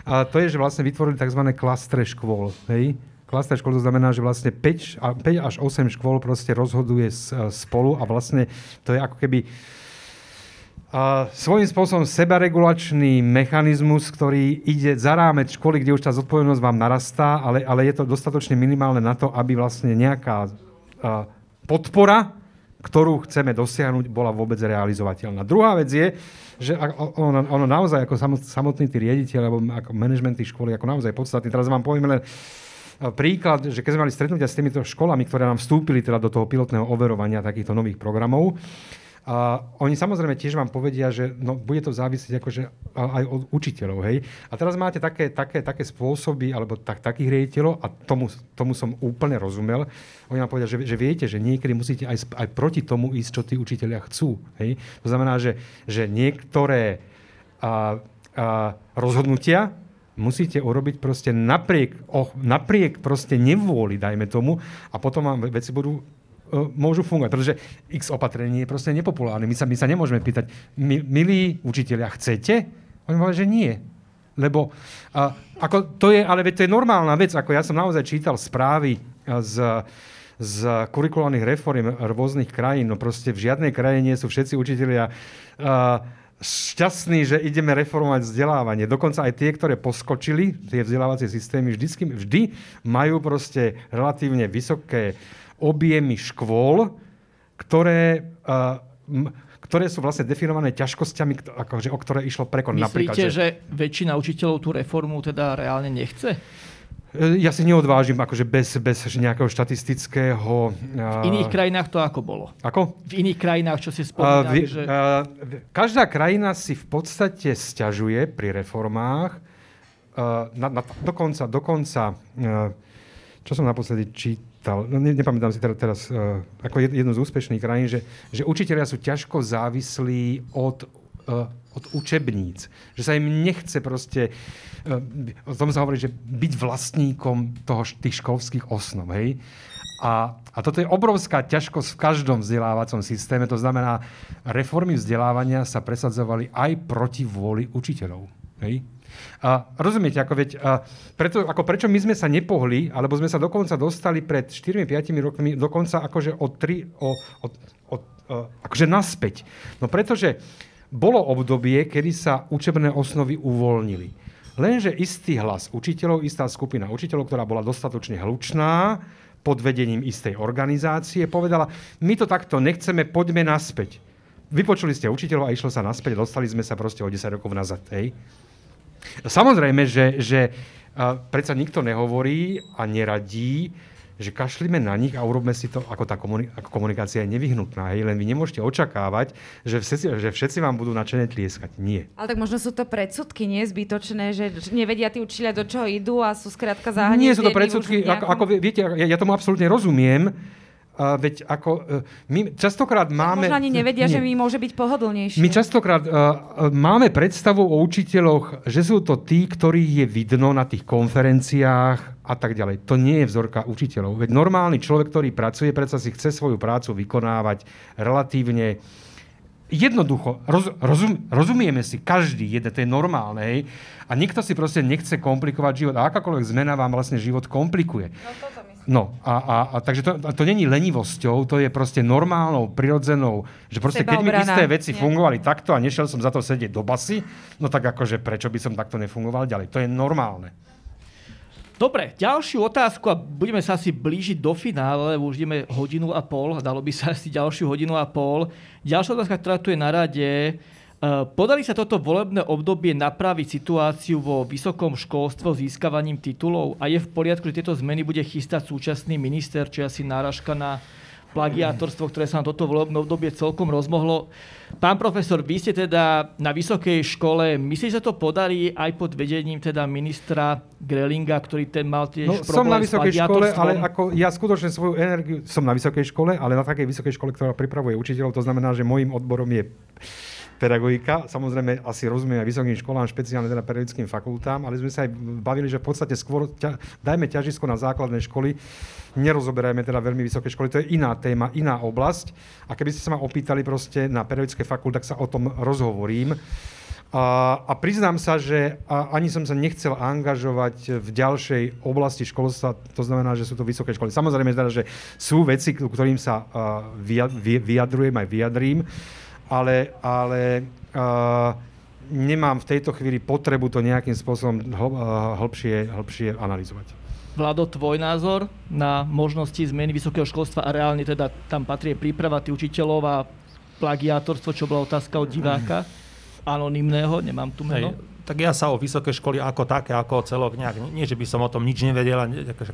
A to je, že vlastne vytvorili tzv. klastre škôl, hej? Klastre škôl to znamená, že vlastne 5, 5 až 8 škôl proste rozhoduje spolu a vlastne to je ako keby svojím spôsobom sebaregulačný mechanizmus, ktorý ide za rámec školy, kde už tá zodpovednosť vám narastá, ale, ale je to dostatočne minimálne na to, aby vlastne nejaká a, podpora, ktorú chceme dosiahnuť, bola vôbec realizovateľná. Druhá vec je, že ono, ono naozaj ako samotný tí riaditeľ alebo ako management tých školy ako naozaj podstatný. Teraz vám poviem len príklad, že keď sme mali stretnutia s týmito školami, ktoré nám vstúpili teda do toho pilotného overovania takýchto nových programov, a oni samozrejme tiež vám povedia, že no, bude to závisieť akože aj od učiteľov. Hej? A teraz máte také, také, také spôsoby, alebo tak, takých riaditeľov, a tomu, tomu som úplne rozumel. Oni vám povedia, že, že viete, že niekedy musíte aj, aj proti tomu ísť, čo tí učiteľia chcú. Hej? To znamená, že, že niektoré a, a, rozhodnutia musíte urobiť proste napriek, oh, napriek proste nevôli, dajme tomu, a potom vám veci budú môžu fungovať, pretože x opatrení je proste nepopulárne. My sa, my sa nemôžeme pýtať, milí učiteľia, chcete? Oni povedali, že nie. Lebo a, ako to je, ale to je normálna vec, ako ja som naozaj čítal správy z, z kurikulárnych reform rôznych krajín, no proste v žiadnej krajine sú všetci učiteľia a, šťastní, že ideme reformovať vzdelávanie. Dokonca aj tie, ktoré poskočili, tie vzdelávacie systémy, vždy, vždy majú proste relatívne vysoké objemy škôl, ktoré, ktoré sú vlastne definované ťažkosťami, akože, o ktoré išlo prekonať. Myslíte, že... že väčšina učiteľov tú reformu teda reálne nechce? E, ja si neodvážim akože bez, bez nejakého štatistického... V iných krajinách to ako bolo? Ako? V iných krajinách, čo si spomínali, uh, že... Uh, každá krajina si v podstate stiažuje pri reformách. Uh, na, na, dokonca, dokonca uh, čo som naposledy čítal, stal, no ne, nepamätám si teraz, teraz uh, ako jednu z úspešných krajín, že, že učiteľia sú ťažko závislí od, uh, od učebníc. Že sa im nechce proste, uh, o tom sa hovorí, že byť vlastníkom toho, tých školských osnov. Hej? A, a toto je obrovská ťažkosť v každom vzdelávacom systéme. To znamená, reformy vzdelávania sa presadzovali aj proti vôli učiteľov. Hej? A rozumiete, ako veď, a preto, ako prečo my sme sa nepohli, alebo sme sa dokonca dostali pred 4-5 rokmi, dokonca akože od 3, o, o, o, akože naspäť. No pretože bolo obdobie, kedy sa učebné osnovy uvoľnili. Lenže istý hlas učiteľov, istá skupina učiteľov, ktorá bola dostatočne hlučná, pod vedením istej organizácie, povedala, my to takto nechceme, poďme naspäť. Vypočuli ste učiteľov a išlo sa naspäť, dostali sme sa proste o 10 rokov nazad. Hej. Samozrejme, že, že predsa nikto nehovorí a neradí, že kašlíme na nich a urobme si to, ako tá komunik- ako komunikácia je nevyhnutná. Hej? Len vy nemôžete očakávať, že všetci, že všetci vám budú načene tlieskať. Nie. Ale tak možno sú to predsudky, nie zbytočné, že nevedia tí učiteľia, do čoho idú a sú skrátka zahanietení. Nie sú to predsudky, nejakom... ako, ako viete, ja, ja tomu absolútne rozumiem, Uh, veď ako, uh, my častokrát máme... Možno ani nevedia, nie. že mi môže byť pohodlnejšie. My častokrát uh, máme predstavu o učiteľoch, že sú to tí, ktorých je vidno na tých konferenciách a tak ďalej. To nie je vzorka učiteľov. Veď normálny človek, ktorý pracuje, predsa si chce svoju prácu vykonávať relatívne jednoducho. Roz, rozum, rozumieme si každý jeden, to je normálne. Hej? A nikto si proste nechce komplikovať život. A akákoľvek zmena vám vlastne život komplikuje. No toto No a, a, a takže to, to není lenivosťou, to je proste normálnou, prirodzenou, že proste keď mi isté veci nie. fungovali takto a nešiel som za to sedieť do basy, no tak akože prečo by som takto nefungoval ďalej? To je normálne. Dobre, ďalšiu otázku a budeme sa asi blížiť do finále, lebo už ideme hodinu a pol, dalo by sa (laughs) asi ďalšiu hodinu a pol. Ďalšia otázka, ktorá tu je na rade, podali sa toto volebné obdobie napraviť situáciu vo vysokom školstve získavaním titulov? A je v poriadku, že tieto zmeny bude chystať súčasný minister, či asi náražka na plagiátorstvo, ktoré sa na toto volebné obdobie celkom rozmohlo. Pán profesor, vy ste teda na vysokej škole, myslíte, že to podarí aj pod vedením teda ministra Grelinga, ktorý ten mal tiež no, problém som na vysokej škole, ale ako ja skutočne svoju energiu, som na vysokej škole, ale na takej vysokej škole, ktorá pripravuje učiteľov, to znamená, že môjim odborom je pedagogika. Samozrejme, asi rozumiem aj vysokým školám, špeciálne teda pedagogickým fakultám, ale sme sa aj bavili, že v podstate skôr ťa, dajme ťažisko na základné školy, nerozoberajme teda veľmi vysoké školy, to je iná téma, iná oblasť. A keby ste sa ma opýtali proste na pedagogické fakulty, tak sa o tom rozhovorím. A, a priznám sa, že ani som sa nechcel angažovať v ďalšej oblasti školstva, to znamená, že sú to vysoké školy. Samozrejme, teda, že sú veci, ktorým sa vyjadrujem, aj vyjadrím, ale, ale uh, nemám v tejto chvíli potrebu to nejakým spôsobom hl, hĺbšie, hĺbšie analyzovať. Vlado, tvoj názor na možnosti zmeny vysokého školstva a reálne teda tam patrí príprava tých učiteľov a plagiátorstvo, čo bola otázka od diváka anonymného, nemám tu meno. Hej tak ja sa o vysoké školy ako také, ako o celok nejak, nie že by som o tom nič nevedel,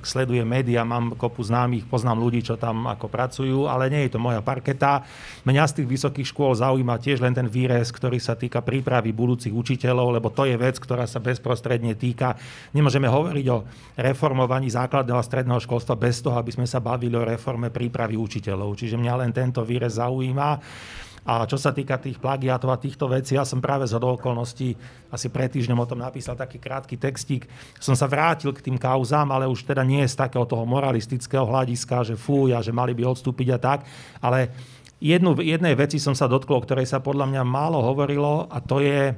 sledujem médiá, mám kopu známych, poznám ľudí, čo tam ako pracujú, ale nie je to moja parketa. Mňa z tých vysokých škôl zaujíma tiež len ten výrez, ktorý sa týka prípravy budúcich učiteľov, lebo to je vec, ktorá sa bezprostredne týka. Nemôžeme hovoriť o reformovaní základného a stredného školstva bez toho, aby sme sa bavili o reforme prípravy učiteľov. Čiže mňa len tento výrez zaujíma. A čo sa týka tých plagiátov a týchto vecí, ja som práve z okolností asi pred týždňom o tom napísal taký krátky textík. Som sa vrátil k tým kauzám, ale už teda nie z takého toho moralistického hľadiska, že fúja, že mali by odstúpiť a tak, ale jednu, jednej veci som sa dotkol, o ktorej sa podľa mňa málo hovorilo a to je,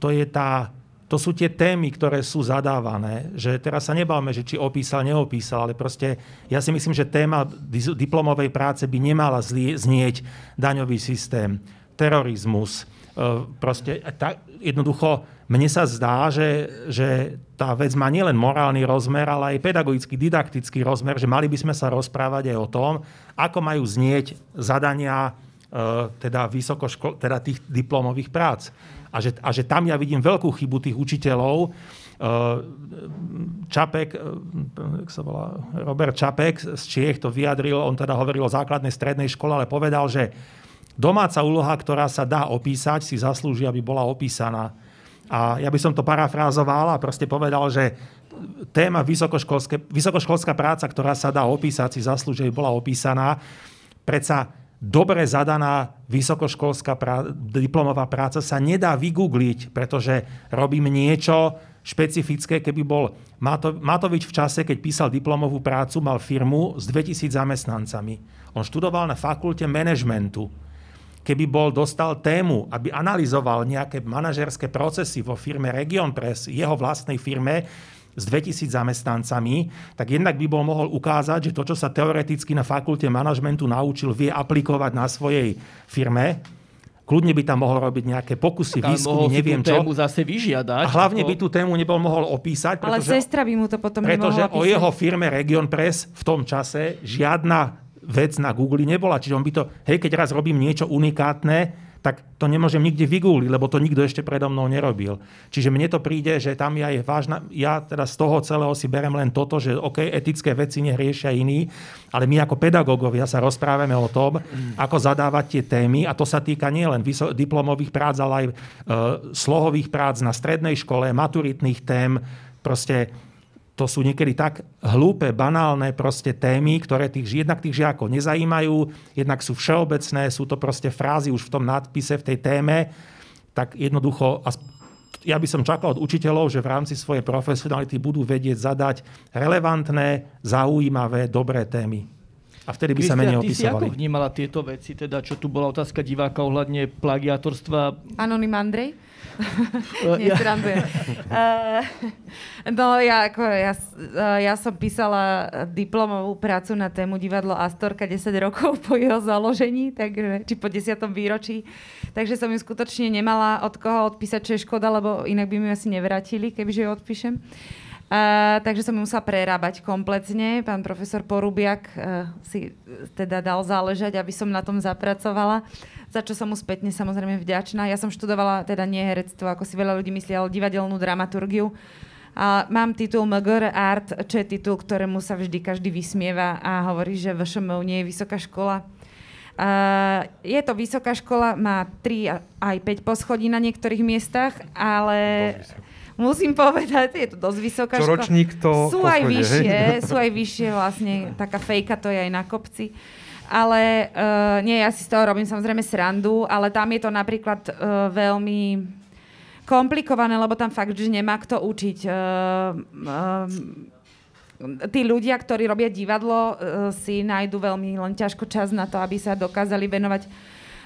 to je tá to sú tie témy, ktoré sú zadávané. Že teraz sa nebavme, že či opísal, neopísal, ale proste ja si myslím, že téma diplomovej práce by nemala znieť daňový systém, terorizmus. E, proste tak, jednoducho mne sa zdá, že, že tá vec má nielen morálny rozmer, ale aj pedagogický, didaktický rozmer, že mali by sme sa rozprávať aj o tom, ako majú znieť zadania e, teda, vysokoškol, teda tých diplomových prác a že, a že tam ja vidím veľkú chybu tých učiteľov. Uh, Čapek, uh, sa volá, Robert Čapek z Čiech to vyjadril, on teda hovoril o základnej strednej škole, ale povedal, že domáca úloha, ktorá sa dá opísať, si zaslúži, aby bola opísaná. A ja by som to parafrázoval a proste povedal, že téma vysokoškolská práca, ktorá sa dá opísať, si zaslúži, aby bola opísaná. Predsa dobre zadaná vysokoškolská prá- diplomová práca sa nedá vygoogliť, pretože robím niečo špecifické, keby bol Matovič v čase, keď písal diplomovú prácu, mal firmu s 2000 zamestnancami. On študoval na fakulte manažmentu. Keby bol dostal tému, aby analyzoval nejaké manažerské procesy vo firme Region Press, jeho vlastnej firme, s 2000 zamestnancami, tak jednak by bol mohol ukázať, že to, čo sa teoreticky na fakulte manažmentu naučil, vie aplikovať na svojej firme. Kľudne by tam mohol robiť nejaké pokusy, tak, výskumy, neviem tú tému zase vyžiadať. A hlavne ako... by tú tému nebol mohol opísať. Ale pretože, sestra by mu to potom Pretože o jeho firme Region Press v tom čase žiadna vec na Google nebola. Čiže on by to, hej, keď raz robím niečo unikátne, tak to nemôžem nikde vygúliť, lebo to nikto ešte predo mnou nerobil. Čiže mne to príde, že tam ja je vážna, ja teda z toho celého si berem len toto, že OK, etické veci neriešia iní, ale my ako pedagógovia sa rozprávame o tom, ako zadávať tie témy a to sa týka nielen diplomových prác, ale aj e, slohových prác na strednej škole, maturitných tém, proste to sú niekedy tak hlúpe, banálne proste témy, ktoré tých, jednak tých žiakov nezajímajú, jednak sú všeobecné, sú to proste frázy už v tom nadpise, v tej téme, tak jednoducho, ja by som čakal od učiteľov, že v rámci svojej profesionality budú vedieť zadať relevantné, zaujímavé, dobré témy. A vtedy by Christian, sa menej opisovali. ty si ako vnímala tieto veci? Teda, čo tu bola otázka diváka ohľadne plagiatorstva? Anonym Andrej? Nie, uh, no ja, ako, ja, ja som písala diplomovú prácu na tému divadlo Astorka 10 rokov po jeho založení, takže, či po 10. výročí. Takže som ju skutočne nemala od koho odpísať, čo je škoda, lebo inak by mi asi nevrátili, kebyže ju odpíšem. Uh, takže som ju musela prerábať kompletne. Pán profesor Porubiak uh, si teda dal záležať, aby som na tom zapracovala za čo som mu spätne samozrejme vďačná. Ja som študovala teda nie herectvo, ako si veľa ľudí myslí, ale divadelnú dramaturgiu. A mám titul MGR Art, čo je titul, ktorému sa vždy každý vysmieva a hovorí, že VŠMU nie je vysoká škola. Uh, je to vysoká škola, má 3 aj 5 poschodí na niektorých miestach, ale musím povedať, je to dosť vysoká škola. ročník to sú aj vyššie, sú aj vyššie vlastne, taká fejka to je aj na kopci. Ale uh, nie, ja si z toho robím samozrejme srandu, ale tam je to napríklad uh, veľmi komplikované, lebo tam fakt, že nemá kto učiť. Uh, uh, tí ľudia, ktorí robia divadlo, si nájdu veľmi len ťažko čas na to, aby sa dokázali venovať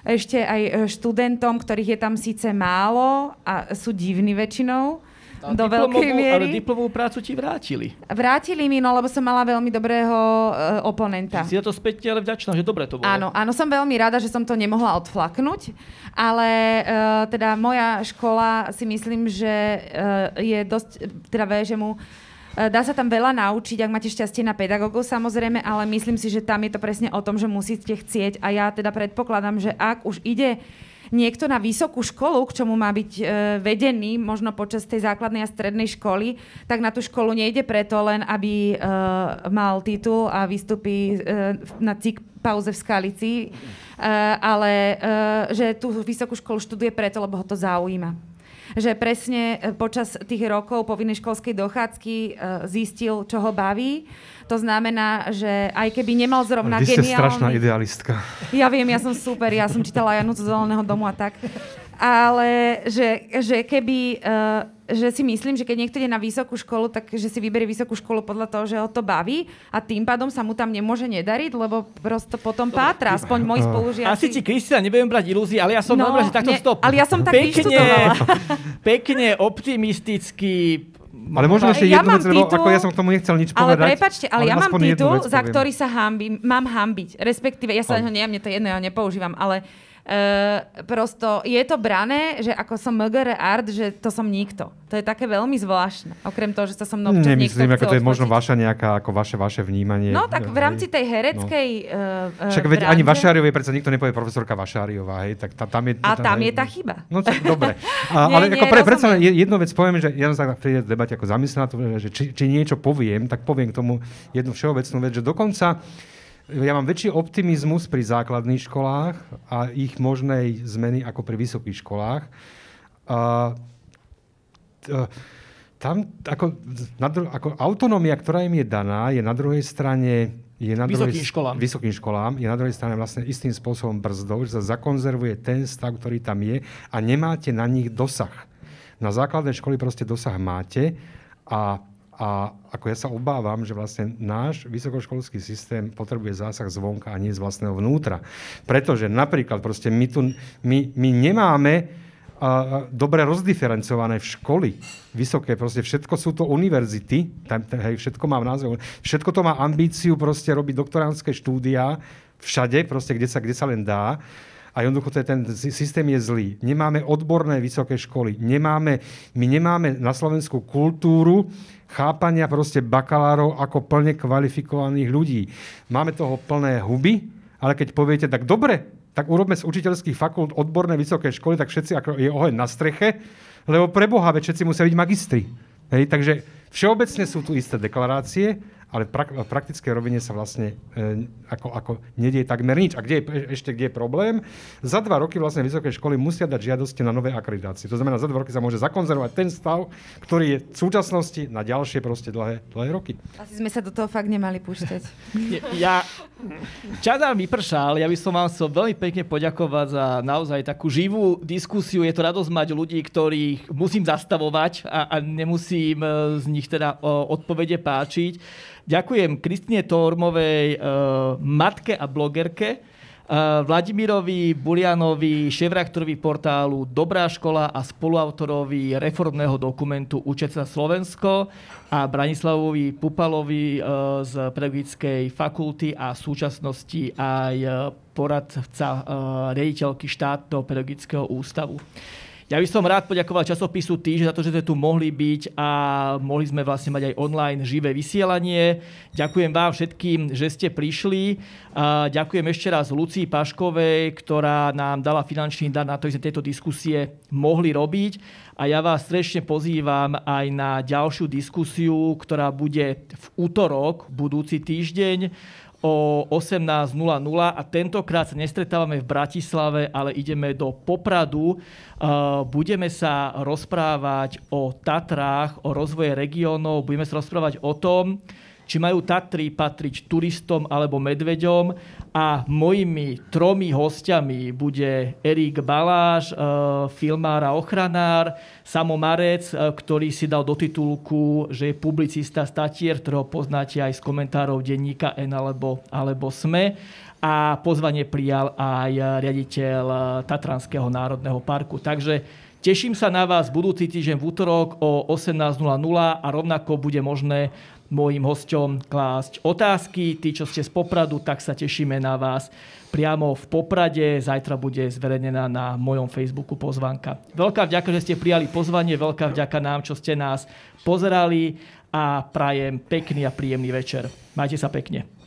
ešte aj študentom, ktorých je tam síce málo a sú divní väčšinou, do veľkej miery. Ale diplomovú prácu ti vrátili. Vrátili mi, no lebo som mala veľmi dobrého uh, oponenta. Si za to späť ale vďačná, že dobre to bolo. Áno, áno, som veľmi rada, že som to nemohla odflaknúť, ale uh, teda moja škola si myslím, že uh, je dosť, teda mu Dá sa tam veľa naučiť, ak máte šťastie na pedagógov samozrejme, ale myslím si, že tam je to presne o tom, že musíte chcieť a ja teda predpokladám, že ak už ide niekto na vysokú školu, k čomu má byť e, vedený, možno počas tej základnej a strednej školy, tak na tú školu nejde preto len, aby e, mal titul a vystupí e, na cik pauze v Skalici, e, ale e, že tú vysokú školu študuje preto, lebo ho to zaujíma že presne e, počas tých rokov povinnej školskej dochádzky e, zistil, čo ho baví to znamená, že aj keby nemal zrovna Vy ste geniálny... strašná idealistka. Ja viem, ja som super, ja som čítala Janu zo Zeleného domu a tak. Ale že, že keby... Uh, že si myslím, že keď niekto ide na vysokú školu, tak že si vyberie vysokú školu podľa toho, že ho to baví a tým pádom sa mu tam nemôže nedariť, lebo prosto potom pátra, aspoň moji spolužiaci. Asi ti, Kristina, nebudem brať ilúzie, ale ja som no, normálne, že takto ne, stop. Ale ja som tak pekne, (laughs) pekne optimisticky ale možno ešte ja jednu vec, lebo ako ja som k tomu nechcel nič ale povedať. Prepačte, ale, ale ja mám titul, za ktorý sa hambím, mám hambiť. Respektíve, ja sa ho nie, mne to jedno, ja nepoužívam, ale Uh, prosto je to brané, že ako som MGR art, že to som nikto. To je také veľmi zvláštne. Okrem toho, že sa som mnou občas Nemyslím, ako to je možno vaša nejaká, ako vaše, vaše vnímanie. No tak v rámci tej hereckej no. uh, Však veď ani Vašáriovej predsa nikto nepovie profesorka Vašáriová, hej, tak ta, tam je... A tam, je tá chyba. No tak, dobre. (laughs) A, nie, ale nie, ako pre, predsa jednu vec poviem, že ja som sa tej debate ako zamyslel že či, či niečo poviem, tak poviem k tomu jednu všeobecnú vec, že dokonca ja mám väčší optimizmus pri základných školách a ich možnej zmeny ako pri vysokých školách. A, tam ako, na ako autonómia, ktorá im je daná, je na druhej strane je na vysokým, druhej, školám. vysokým školám, je na druhej strane vlastne istým spôsobom brzdou, že sa zakonzervuje ten stav, ktorý tam je a nemáte na nich dosah. Na základnej školy proste dosah máte a a ako ja sa obávam, že vlastne náš vysokoškolský systém potrebuje zásah zvonka a nie z vlastného vnútra. Pretože napríklad proste my tu, my, my nemáme a, dobre rozdiferencované v školy. Vysoké, proste všetko sú to univerzity, tam, hej, všetko má v názve, všetko to má ambíciu proste robiť doktoránske štúdia všade, proste kde sa, kde sa len dá. A jednoducho ten systém je zlý. Nemáme odborné vysoké školy. Nemáme, my nemáme na Slovensku kultúru, chápania proste bakalárov ako plne kvalifikovaných ľudí. Máme toho plné huby, ale keď poviete, tak dobre, tak urobme z učiteľských fakult odborné vysoké školy, tak všetci ako je oheň na streche, lebo pre Boha, všetci musia byť magistri. Hej, takže všeobecne sú tu isté deklarácie, ale v, prak- v praktickej rovine sa vlastne e, ako, ako nedie takmer nič. A kde je, ešte kde je problém? Za dva roky vlastne vysoké školy musia dať žiadosti na nové akreditácie. To znamená, za dva roky sa môže zakonzervovať ten stav, ktorý je v súčasnosti na ďalšie proste dlhé, dlhé roky. Asi sme sa do toho fakt nemali púšťať. (laughs) ja, čas nám vypršal, ja by som vám chcel veľmi pekne poďakovať za naozaj takú živú diskusiu. Je to radosť mať ľudí, ktorých musím zastavovať a, a nemusím e, z nich teda odpovede páčiť. Ďakujem Kristine Tormovej, uh, matke a blogerke, uh, Vladimirovi Bulianovi, šéfraktorovi portálu Dobrá škola a spoluautorovi reformného dokumentu Učeť sa Slovensko a Branislavovi Pupalovi uh, z pedagogickej fakulty a v súčasnosti aj poradca riaditeľky štátneho pedagogického ústavu. Ja by som rád poďakoval časopisu Týž za to, že sme tu mohli byť a mohli sme vlastne mať aj online živé vysielanie. Ďakujem vám všetkým, že ste prišli. Ďakujem ešte raz Lucii Paškovej, ktorá nám dala finančný dar na to, že sme tieto diskusie mohli robiť. A ja vás srdečne pozývam aj na ďalšiu diskusiu, ktorá bude v útorok, budúci týždeň o 18.00 a tentokrát sa nestretávame v Bratislave, ale ideme do Popradu. Uh, budeme sa rozprávať o Tatrách, o rozvoje regiónov, budeme sa rozprávať o tom, či majú Tatry patriť turistom alebo medveďom a mojimi tromi hostiami bude Erik Baláš, e, filmár a ochranár, Samo Marec, e, ktorý si dal do titulku, že je publicista statier, ktorého poznáte aj z komentárov denníka N alebo, alebo SME a pozvanie prijal aj riaditeľ Tatranského národného parku. Takže teším sa na vás budúci týždeň v útorok o 18.00 a rovnako bude možné môjim hosťom klásť otázky. Tí, čo ste z Popradu, tak sa tešíme na vás priamo v Poprade. Zajtra bude zverejnená na mojom Facebooku pozvanka. Veľká vďaka, že ste prijali pozvanie, veľká vďaka nám, čo ste nás pozerali a prajem pekný a príjemný večer. Majte sa pekne.